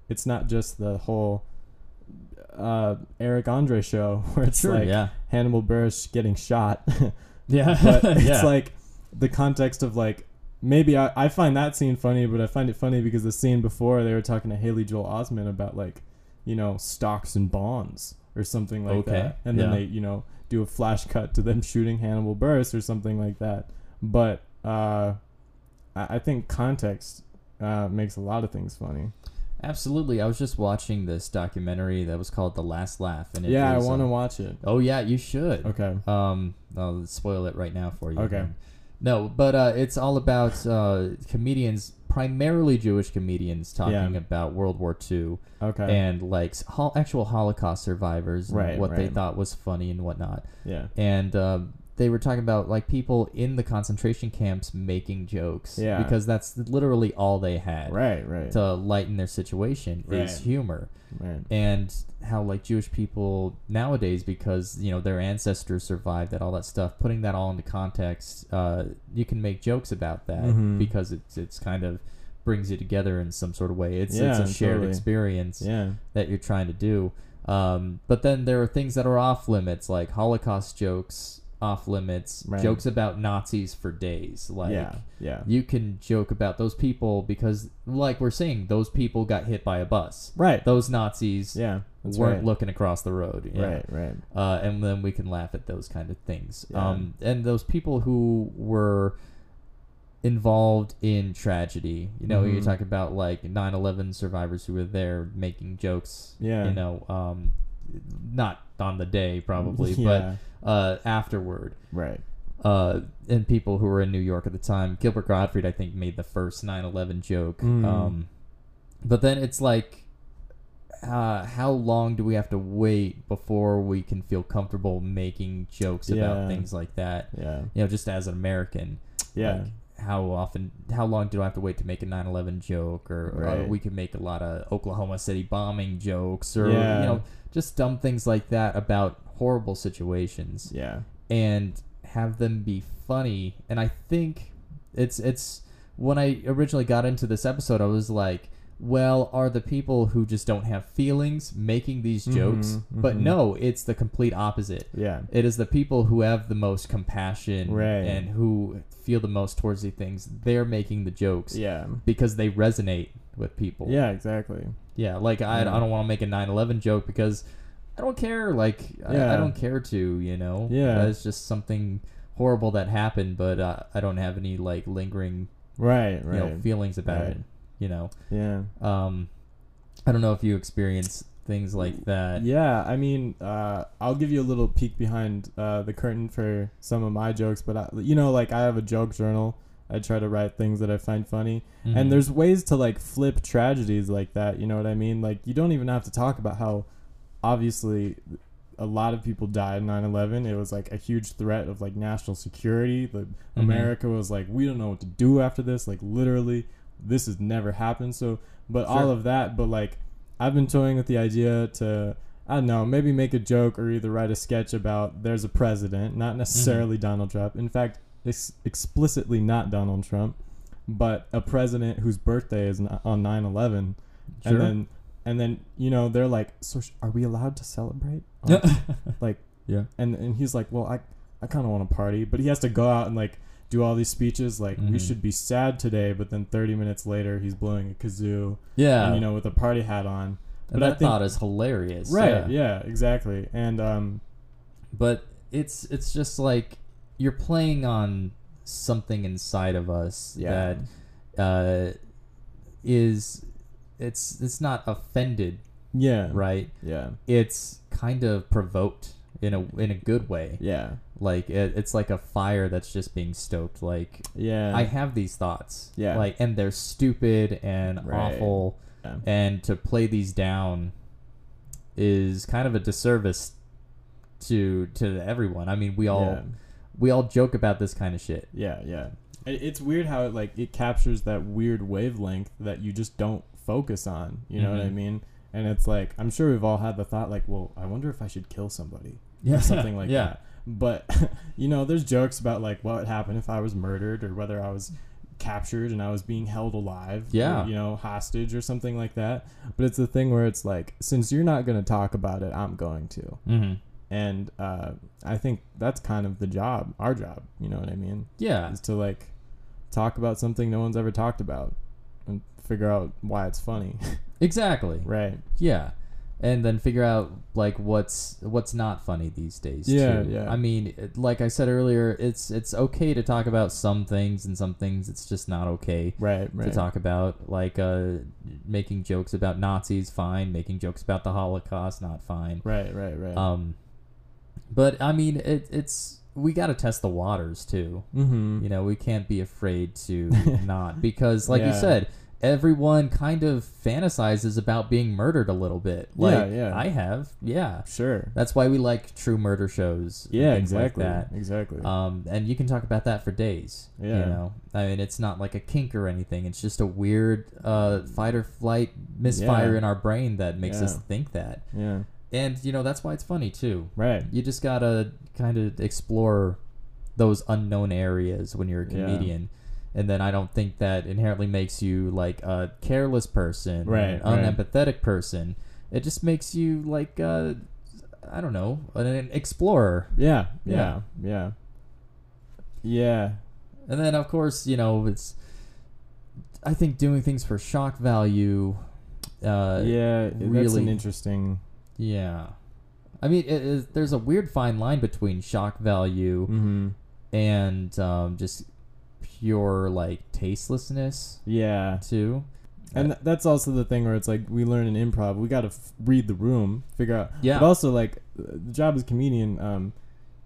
it's not just the whole uh, Eric Andre show where it's Sure, like yeah. Hannibal Buress getting shot. Yeah. but it's yeah. like the context of like maybe I, I find that scene funny but i find it funny because the scene before they were talking to haley joel osment about like you know stocks and bonds or something like Okay, that and then they you know do a flash cut to them shooting hannibal buress or something like that but uh i, I think context uh, makes a lot of things funny Absolutely. I was just watching this documentary that was called The Last Laugh, and it yeah i want to uh, watch it Oh yeah, you should. okay Um, I'll spoil it right now for you. Okay. No, but uh, it's all about uh, comedians, primarily Jewish comedians, talking Yeah. about World War II okay and like hol- actual Holocaust survivors, and Right, what they right. thought was funny and whatnot. yeah And um, they were talking about like people in the concentration camps making jokes, Yeah. because that's literally all they had right right to lighten their situation Right. is humor right and how like Jewish people nowadays because you know their ancestors survived that all that stuff putting that all into context uh, you can make jokes about that Mhm. because it's it's kind of brings you together in some sort of way it's Yeah, it's a shared totally. experience yeah that you're trying to do um, but then there are things that are off limits like Holocaust jokes off limits Right. jokes about Nazis for days like yeah yeah you can joke about those people because like we're saying those people got hit by a bus right those Nazis yeah weren't right. looking across the road. Yeah. Right, right. Uh, and then we can laugh at those kind of things. Yeah. Um, and those people who were involved in tragedy, you know, you Mhm. talk about like 9/11 survivors who were there making jokes. Yeah. You know, um, not on the day probably, Yeah. But uh, afterward. Right. Uh, and people who were in New York at the time. Gilbert Gottfried, I think, made the first 9/11 joke. Mm. Um, but then it's like, uh, how long do we have to wait before we can feel comfortable making jokes Yeah. about things like that? Yeah. You know, just as an American, Yeah. like, how often, how long do I have to wait to make a 9/11 joke, or, or Right. we could make a lot of Oklahoma City bombing jokes, or Yeah. you know, just dumb things like that about horrible situations yeah. and have them be funny. And I think it's it's when I originally got into this episode, I was like, well, are the people who just don't have feelings making these jokes? Mhm, But mhm. no, it's the complete opposite. Yeah. It is the people who have the most compassion Right. and who feel the most towards these things. They're making the jokes Yeah. because they resonate with people. Yeah, exactly. Yeah, like I, Yeah. I don't want to make a 9/11 joke because I don't care. Like I, I don't care to, you know. Yeah. Uh, it's just something horrible that happened, but uh, I don't have any like lingering, Right, you right. know, feelings about Right. it. You know. yeah. Um, I don't know if you experience things like that. Yeah, I mean, uh, I'll give you a little peek behind uh, the curtain for some of my jokes, but I, you know, like I have a joke journal. I try to write things that I find funny, Mhm. and there's ways to like flip tragedies like that. You know what I mean? Like you don't even have to talk about how, obviously, a lot of people died in 9/11. It was like a huge threat of like national security. The Mm-hmm. America was like, we don't know what to do after this. Like literally, this has never happened. So, but all of that, but like, I've been toying with the idea to. I don't know, maybe make a joke or either write a sketch about there's a president, not necessarily Donald Trump. In fact, ex- explicitly not Donald Trump, but a president whose birthday is on 9/11 Sure. and then and then you know they're like so sh- are we allowed to celebrate on like yeah. and and he's like well i i kind of want to party but he has to go out and like do all these speeches like we Mhm. should be sad today but then 30 minutes later he's blowing a kazoo Yeah. and you know with a party hat on and but I that think- thought is hilarious. right Yeah. yeah. exactly and um But it's it's just like you're playing on something inside of us Yeah. that uh, is it's it's not offended, yeah right? yeah It's kind of provoked in a in a good way. yeah Like it, it's like a fire that's just being stoked. Like yeah I have these thoughts, Yeah. like and they're stupid and Right. awful, yeah. and to play these down is kind of a disservice to to everyone. I mean, we all yeah. we all joke about this kind of shit. Yeah, yeah. It's weird how it like it captures that weird wavelength that you just don't focus on. You know what I Mhm. mean? And it's like I'm sure we've all had the thought like, well, I wonder if I should kill somebody Yeah, or something like yeah. that. But you know, there's jokes about like what would happen if I was murdered or whether I was captured and I was being held alive. or, Yeah. you know, hostage or something like that. But it's the thing where it's like, since you're not going to talk about it, I'm going to. Mm-hmm. And uh, I think that's kind of the job, our job. You know what I mean? Yeah, is to like talk about something no one's ever talked about figure out why it's funny. exactly. right. Yeah, and then figure out like what's what's not funny these days. Yeah, too. yeah. I mean, like I said earlier, it's it's okay to talk about some things, and some things it's just not okay Right. Right. to talk about. Like uh, making jokes about Nazis, fine. Making jokes about the Holocaust, not fine. Right. Right. Right. Um, but I mean, it, it's we got to test the waters too. mm-hmm. You know, we can't be afraid to not because, like you said, everyone kind of fantasizes about being murdered a little bit. Like Yeah, yeah. I have, yeah. Sure. That's why we like true murder shows. Yeah. Exactly. Like. Exactly. Um, and you can talk about that for days. Yeah. You know, I mean, it's not like a kink or anything. It's just a weird uh, fight or flight misfire Yeah. in our brain that makes us think that. yeah. And you know, that's why it's funny too. Right. You just gotta kind of explore those unknown areas when you're a Yeah. And then I don't think that inherently makes you like a careless person, Right, an right. unempathetic person. It just makes you like uh, I don't know, an explorer. Yeah. Yeah. Yeah. Yeah. And then of course, you know, it's I think doing things for shock value. Uh, yeah. That's an really- interesting. yeah. I mean, it is, there's a weird fine line between shock value Mm-hmm. and um, just pure like tastelessness Yeah. too. And th- that's also the thing where it's like we learn in improv, we got to f- read the room, figure out. Yeah. But also like the job as a comedian, um,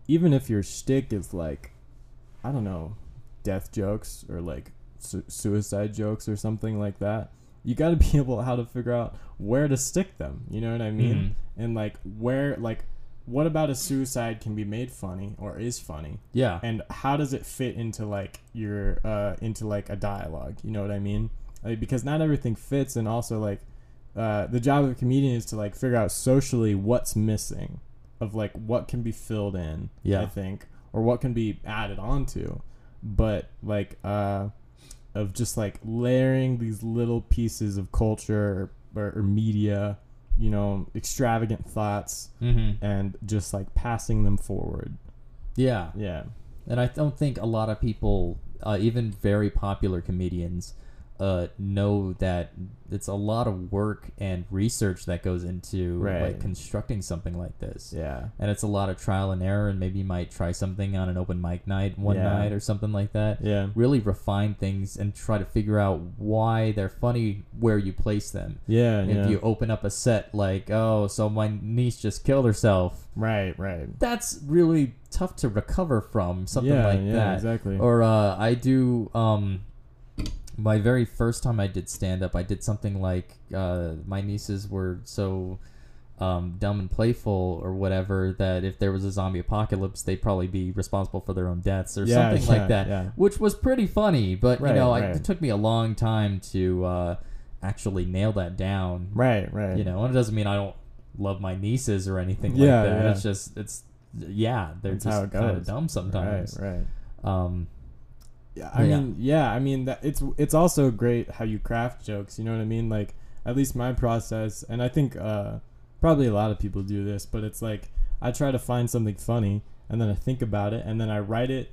even if your shtick is like, I don't know, death jokes or like su- suicide jokes or something like that, you got to be able how to figure out where to stick them. You know what I mean? Mhm. And like where like. What about a suicide can be made funny or is funny? Yeah. and how does it fit into like your uh into like a dialogue you know what i mean like, because not everything fits and also like uh the job of a comedian is to like figure out socially what's missing of like what can be filled in Yeah. i think or what can be added onto but like uh of just like layering these little pieces of culture or, or, or media, you know, extravagant thoughts, Mm-hmm. and just like passing them forward. Yeah. Yeah. And I don't think a lot of people, uh, even very popular comedians, uh, know that it's a lot of work and research that goes into Right. like constructing something like this. Yeah. And it's a lot of trial and error, and maybe you might try something on an open mic night one Yeah. night or something like that. Yeah. Really refine things and try to figure out why they're funny where you place them. Yeah. If yeah. you open up a set like, oh, so my niece just killed herself, right. Right. that's really tough to recover from something yeah. like yeah. that. Exactly. Or uh, I do um, my very first time I did stand up, I did something like uh, my nieces were so um, dumb and playful or whatever that if there was a zombie apocalypse, they'd probably be responsible for their own deaths or Yeah, something yeah, like that, yeah. which was pretty funny. But Right, you know, I, it took me a long time to uh, actually nail that down. right. Right. You know, and it doesn't mean I don't love my nieces or anything Yeah, like that. yeah. It's just it's yeah, they're That's just kind of dumb sometimes. Right. Right. Um, Yeah, I mean, yeah, I mean that it's it's also great how you craft jokes. You know what I mean? Like at least my process, and I think uh, probably a lot of people do this, but it's like I try to find something funny, and then I think about it, and then I write it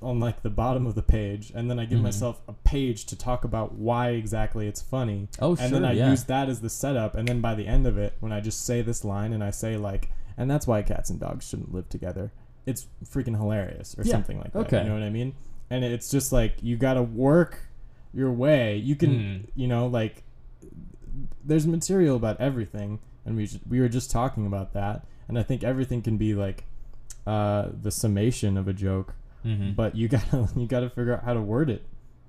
on like the bottom of the page, and then I give Mhm. myself a page to talk about why exactly it's funny. Oh, and then I yeah. use that as the setup, and then by the end of it, when I just say this line and I say like, and that's why cats and dogs shouldn't live together. It's freaking hilarious or Yeah, something like that. okay. You know what I mean? And it's just like you got to work your way. You can, Mm. you know, like there's material about everything, and we we were just talking about that, and I think everything can be like uh, the summation of a joke, mhm. but you gotta you gotta figure out how to word it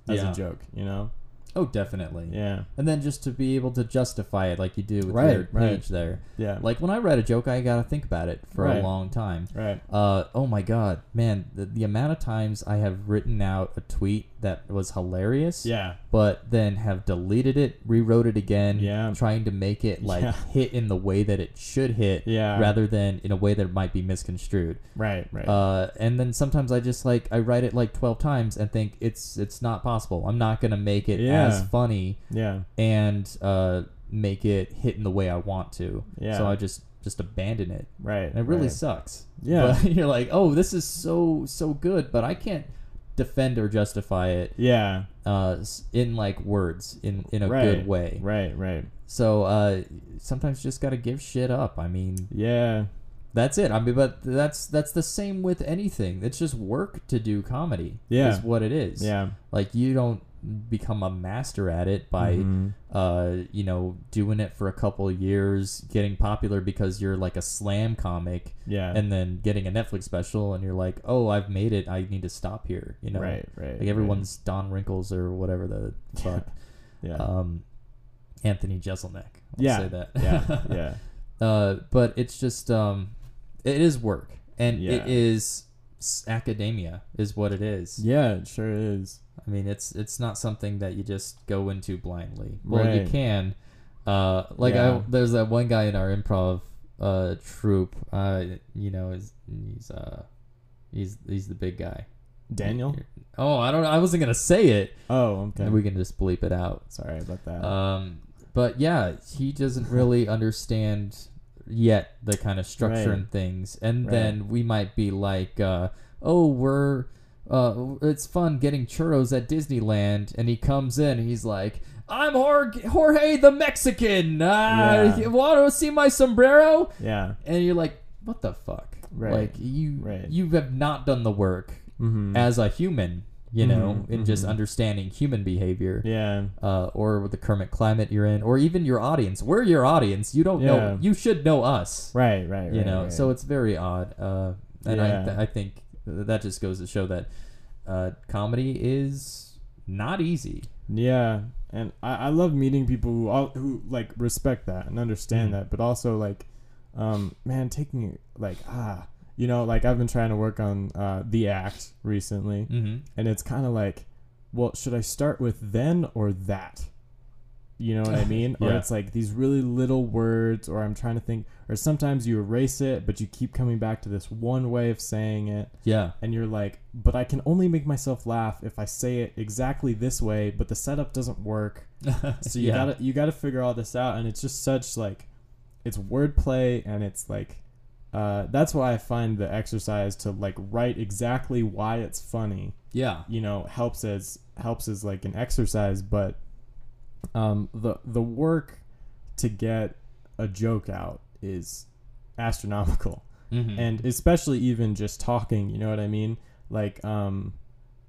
as Yeah. a joke. You know? Oh, definitely. Yeah. And then just to be able to justify it like you do with Right, your right. page there. Yeah. Like when I write a joke, I gotta think about it for Right. a long time. right. Uh, oh my god, man, the, the amount of times I have written out a tweet that was hilarious, Yeah. but then have deleted it, rewrote it again, Yeah. trying to make it like Yeah. hit in the way that it should hit, Yeah. rather than in a way that might be misconstrued. Right. Right. Uh, and then sometimes I just like I write it like twelve times and think it's it's not possible. I'm not gonna make it Yeah. as funny yeah. and uh, make it hit in the way I want to. Yeah. So I just just abandon it, Right. and it really right. sucks. Yeah. But you're like, oh, this is so so good, but I can't defend or justify it Yeah. uh, in like words in in a right. good way. Right. Right. So uh, sometimes you just gotta give shit up. I mean, Yeah. that's it. I mean, but that's that's the same with anything. It's just work to do comedy. Yeah. is what it is. Yeah. like you don't become a master at it by Mhm. uh you know doing it for a couple of years, getting popular because you're like a slam comic, Yeah. and then getting a Netflix special, and you're like, oh, I've made it. I need to stop here. You know, right. Right. like everyone's Don Rickles or whatever the fuck. Yeah. Um, Anthony Jeselnik. I'll Yeah. say that. yeah. Yeah. Uh, but it's just um, it is work, and Yeah. it is academia, is what it is. Yeah. It sure is. I mean, it's it's not something that you just go into blindly. Well, you can. Uh, like Yeah. I, there's that one guy in our improv uh troupe. Uh, you know, is he's uh, he's he's the big guy. Daniel. Oh, I don't. I wasn't gonna say it. Oh. Okay. We can just bleep it out. Sorry about that. Um, but yeah, he doesn't really understand yet the kind of structure Right. and things. And Right. then we might be like, uh, oh, we're. Uh, it's fun getting churros at Disneyland, and he comes in. He's like, "I'm Jorge, Jorge the Mexican. Uh, Yeah. Want to see my sombrero?" yeah. And you're like, "What the fuck? Right. Like you, Right. you have not done the work Mm-hmm. as a human, you know, Mhm, in just mhm. understanding human behavior." yeah. uh, or the current climate you're in, or even your audience. We're your audience. You don't know. You should know us. Right. Right. you right, know. right. So it's very odd. Uh, and I, th- I think that just goes to show that uh, comedy is not easy. Yeah, and I, I love meeting people who all, who like respect that and understand Mhm. that, but also like, um, man, taking like ah, you know, like I've been trying to work on uh, the act recently, Mm-hmm. and it's kind of like, well, should I start with then or that? You know what I mean? Or it's like these really little words, or I'm trying to think, or sometimes you erase it, but you keep coming back to this one way of saying it, Yeah. and you're like, but I can only make myself laugh if I say it exactly this way, but the setup doesn't work. So you yeah. gotta you gotta figure all this out, and it's just such like, it's wordplay, and it's like, uh, that's why I find the exercise to like write exactly why it's funny Yeah. you know helps as helps as like an exercise but um the the work to get a joke out is astronomical Mm-hmm. and especially even just talking you know what i mean like um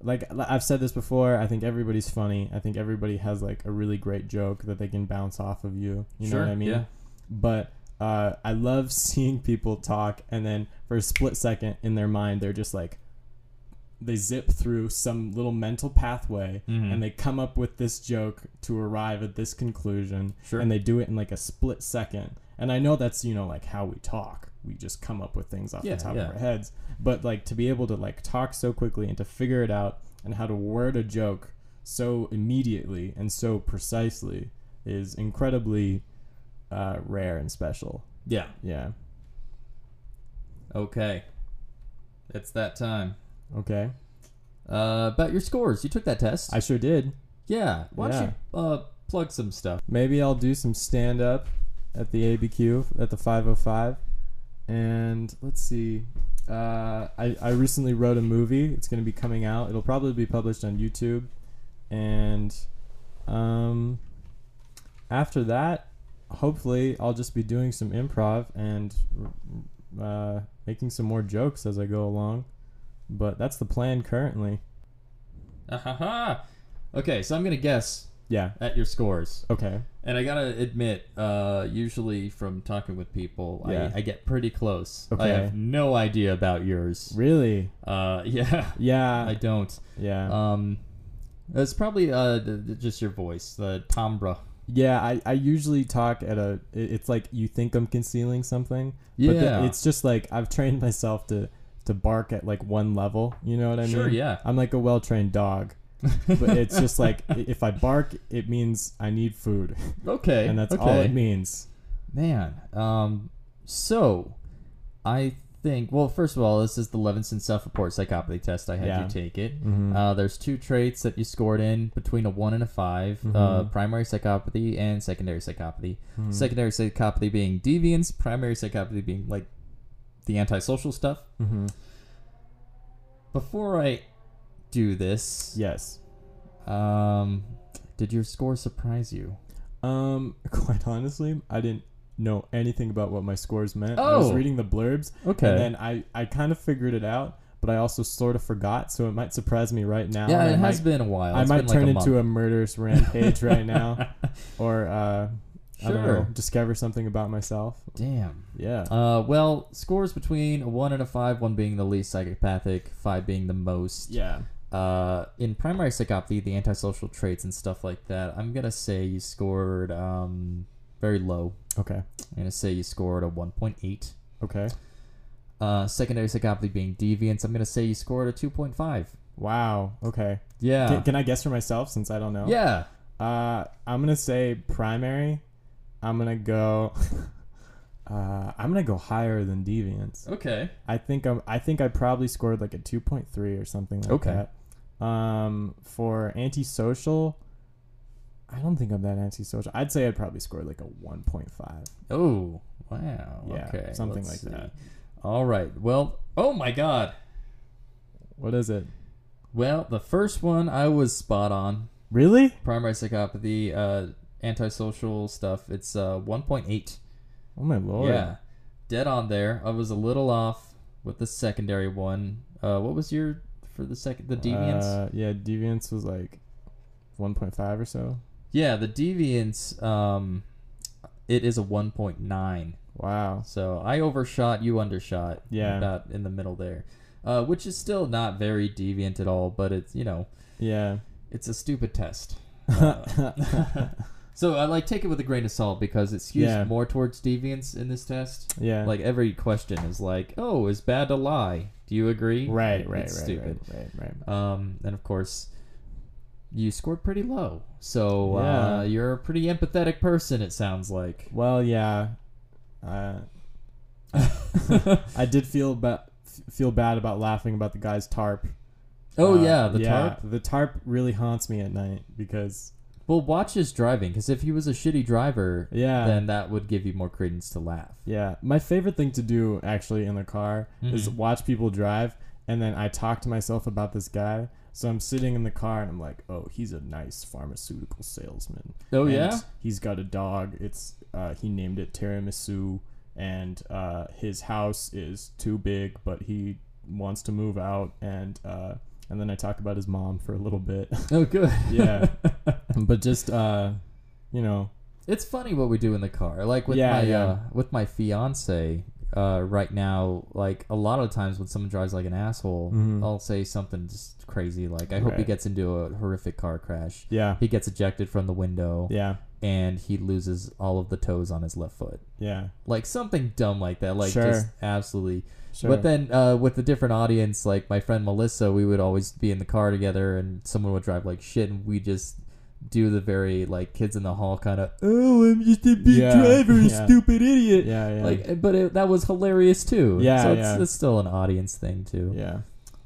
like i've said this before i think everybody's funny i think everybody has like a really great joke that they can bounce off of you you know what i mean yeah. but uh, I love seeing people talk, and then for a split second in their mind, they're just like, they zip through some little mental pathway, Mhm. and they come up with this joke to arrive at this conclusion, Sure. and they do it in like a split second. And I know that's you know like how we talk. We just come up with things off Yeah, the top yeah. of our heads. But like to be able to like talk so quickly and to figure it out and how to word a joke so immediately and so precisely is incredibly uh, rare and special. Yeah. Yeah. Okay. It's that time. Okay. Uh, about your scores. You took that test. I sure did. yeah. Why don't Yeah. you uh, plug some stuff? Maybe I'll do some stand up at the ABQ at the 505. And let's see. Uh, I, I recently wrote a movie. It's going to be coming out. It'll probably be published on YouTube. And um, after that, hopefully, I'll just be doing some improv and uh, making some more jokes as I go along. But that's the plan currently. Ah-ha-ha. Okay, so I'm gonna guess Yeah. at your scores, Okay. and I gotta admit, uh, usually from talking with people, Yeah. I, I get pretty close. Okay. I have no idea about yours. Really? Uh, yeah, Yeah. I don't. yeah. Um, it's probably uh just your voice, the timbre. Yeah, I, I usually talk at a. It's like you think I'm concealing something, but the- Yeah. it's just like I've trained myself to to bark at like one level. You know what I Sure, mean? yeah. I'm like a well trained dog, but it's just like if I bark, it means I need food, Okay, and that's okay. all it means. Man, um, so I think. Well, first of all, this is the Levenson self-report psychopathy test. I had Yeah. you take it. Mhm. Uh, there's two traits that you scored in between a one and a 5 Uh, Mhm. primary psychopathy and secondary psychopathy. Mhm. Secondary psychopathy being deviance. Primary psychopathy being like the antisocial stuff. Mhm. Before I do this, Yes. um, did your score surprise you? Um. Quite honestly, I didn't know anything about what my scores meant. I was Oh. reading the blurbs, Okay. and then I I kind of figured it out, but I also sort of forgot, so it might surprise me right now. yeah, it I has might- been a while. I might been like turn a into a murderous rampage right now, or uh, I don't know, discover something about myself. Damn. Yeah. Uh, well, scores between a one and a five, one being the least psychopathic, five being the most. yeah. Uh, in primary psychopathy, the antisocial traits and stuff like that, I'm gonna say you scored um very low. Okay. I'm gonna say you scored a 1.8. Okay. Uh, secondary psychopathy being deviance, I'm gonna say you scored a 2.5. Wow. Okay. Yeah. Can, can I guess for myself since I don't know? yeah. Uh, I'm gonna say primary. I'm gonna go. uh, I'm gonna go higher than deviance. Okay. I think I'm. I think I probably scored like a 2.3 or something like that. Okay. that. Um, for antisocial, I don't think I'm that antisocial. I'd say I'd probably score like a 1.5. Oh. Wow. Yeah, okay. something like that. All right. Well. Oh my God. What is it? Well, the first one I was spot on. Really? primary psychopathy, uh, antisocial stuff. It's uh, 1.8. Oh my lord. Yeah, dead on there. I was a little off with the secondary one. Uh, what was your for the second the deviance? Uh, yeah, deviance was like 1.5 or so. Yeah, the deviance. Um, it is a 1.9. Wow. So I overshot, you undershot. Yeah. about in the middle there, uh, which is still not very deviant at all. But it's you know Yeah. it's a stupid test. Uh, so I like take it with a grain of salt because it skews Yeah. more towards deviance in this test. Yeah. Like every question is like, "Oh, is bad to lie?" Do you agree? right, right, it's right, stupid. right, right, right. Um, and of course, you scored pretty low. So uh, you're a pretty empathetic person. It sounds like. Well, yeah. Uh, I did feel ba- feel bad about laughing about the guy's tarp. oh Uh, yeah, the yeah, tarp. The tarp really haunts me at night because Well, watch his driving, because if he was a shitty driver, yeah, then that would give you more credence to laugh. yeah. My favorite thing to do actually in the car is Mhm. watch people drive, and then I talk to myself about this guy. So I'm sitting in the car and I'm like, oh, he's a nice pharmaceutical salesman. Oh And yeah. he's got a dog. It's uh, he named it Tiramisu, and uh, his house is too big, but he wants to move out. And uh, and then I talk about his mom for a little bit. Oh good. yeah, but just uh, you know, It's funny what we do in the car. Like with Yeah, my yeah. Uh, with my fiance uh, right now. Like a lot of times when someone drives like an asshole, Mhm. I'll say something just crazy. Like I hope he gets into a horrific car crash. yeah, He gets ejected from the window yeah, and he loses all of the toes on his left foot. yeah. Like something dumb like that. Like Sure. just absolutely. Sure. But then uh, with a different audience, like my friend Melissa, we would always be in the car together, and someone would drive like shit, and we just do the very like kids in the hall kind of, oh, I'm just a big Yeah, driver, yeah. stupid idiot. yeah, yeah, Like, but it, that was hilarious too. Yeah, so it's, yeah. it's still an audience thing too. Yeah.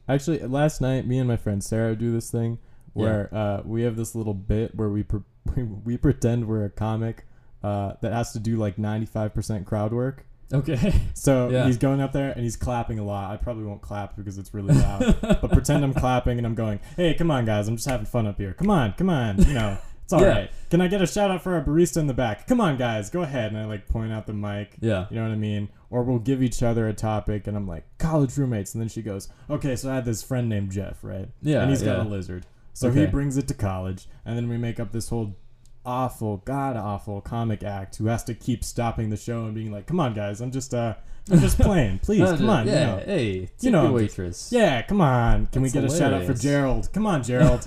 Actually, last night, me and my friend Sarah do this thing where uh, we have this little bit where we pre- we, we pretend we're a comic uh, that has to do like 95% crowd work. Okay. So Yeah. he's going up there and he's clapping a lot. I probably won't clap because it's really loud. but pretend I'm clapping and I'm going, hey, come on, guys. I'm just having fun up here. Come on, come on. You know, it's all right. Yeah. Can I get a shout out for our barista in the back? Come on, guys. Go ahead. And I like point out the mic. yeah. You know what I mean? Or we'll give each other a topic, and I'm like, college roommates. And then she goes, okay, so I had this friend named Jeff, right? Yeah, And he's got a lizard. So he brings it to college, and then we make up this whole awful, god awful comic act who has to keep stopping the show and being like, come on, guys, I'm just, uh, I'm just playing. Please, come on. Yeah. You know. Hey, You know, waitress. Yeah, come on. Can we That's get a shout out for. Gerald? Come on, Gerald.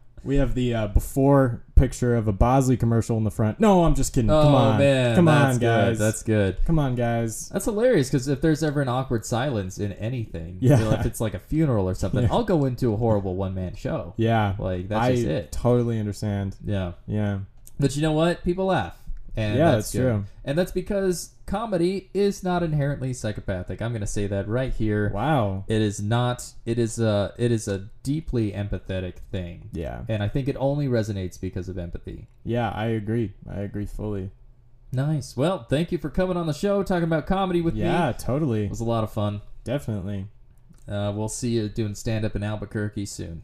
we have the uh, before picture of a Bosley commercial in the front. No, I'm just kidding. Oh come on. man, Come on, good. guys. That's good. Come on, guys. That's hilarious because if there's ever an awkward silence in anything, Yeah. you know, if it's like a funeral or something, Yeah. I'll go into a horrible one man show. Yeah. Like that's I just it. totally understand. Yeah. Yeah. But you know what? People laugh. And Yeah, that's that's true. And that's because comedy is not inherently psychopathic. I'm going to say that right here. Wow. It is not. It is a. It is a deeply empathetic thing, Yeah. and I think it only resonates because of empathy. Yeah, I agree. I agree fully. Nice. Well, thank you for coming on the show, talking about comedy with me. Yeah, totally. It was a lot of fun. Definitely. Uh, we'll see you doing stand up in Albuquerque soon.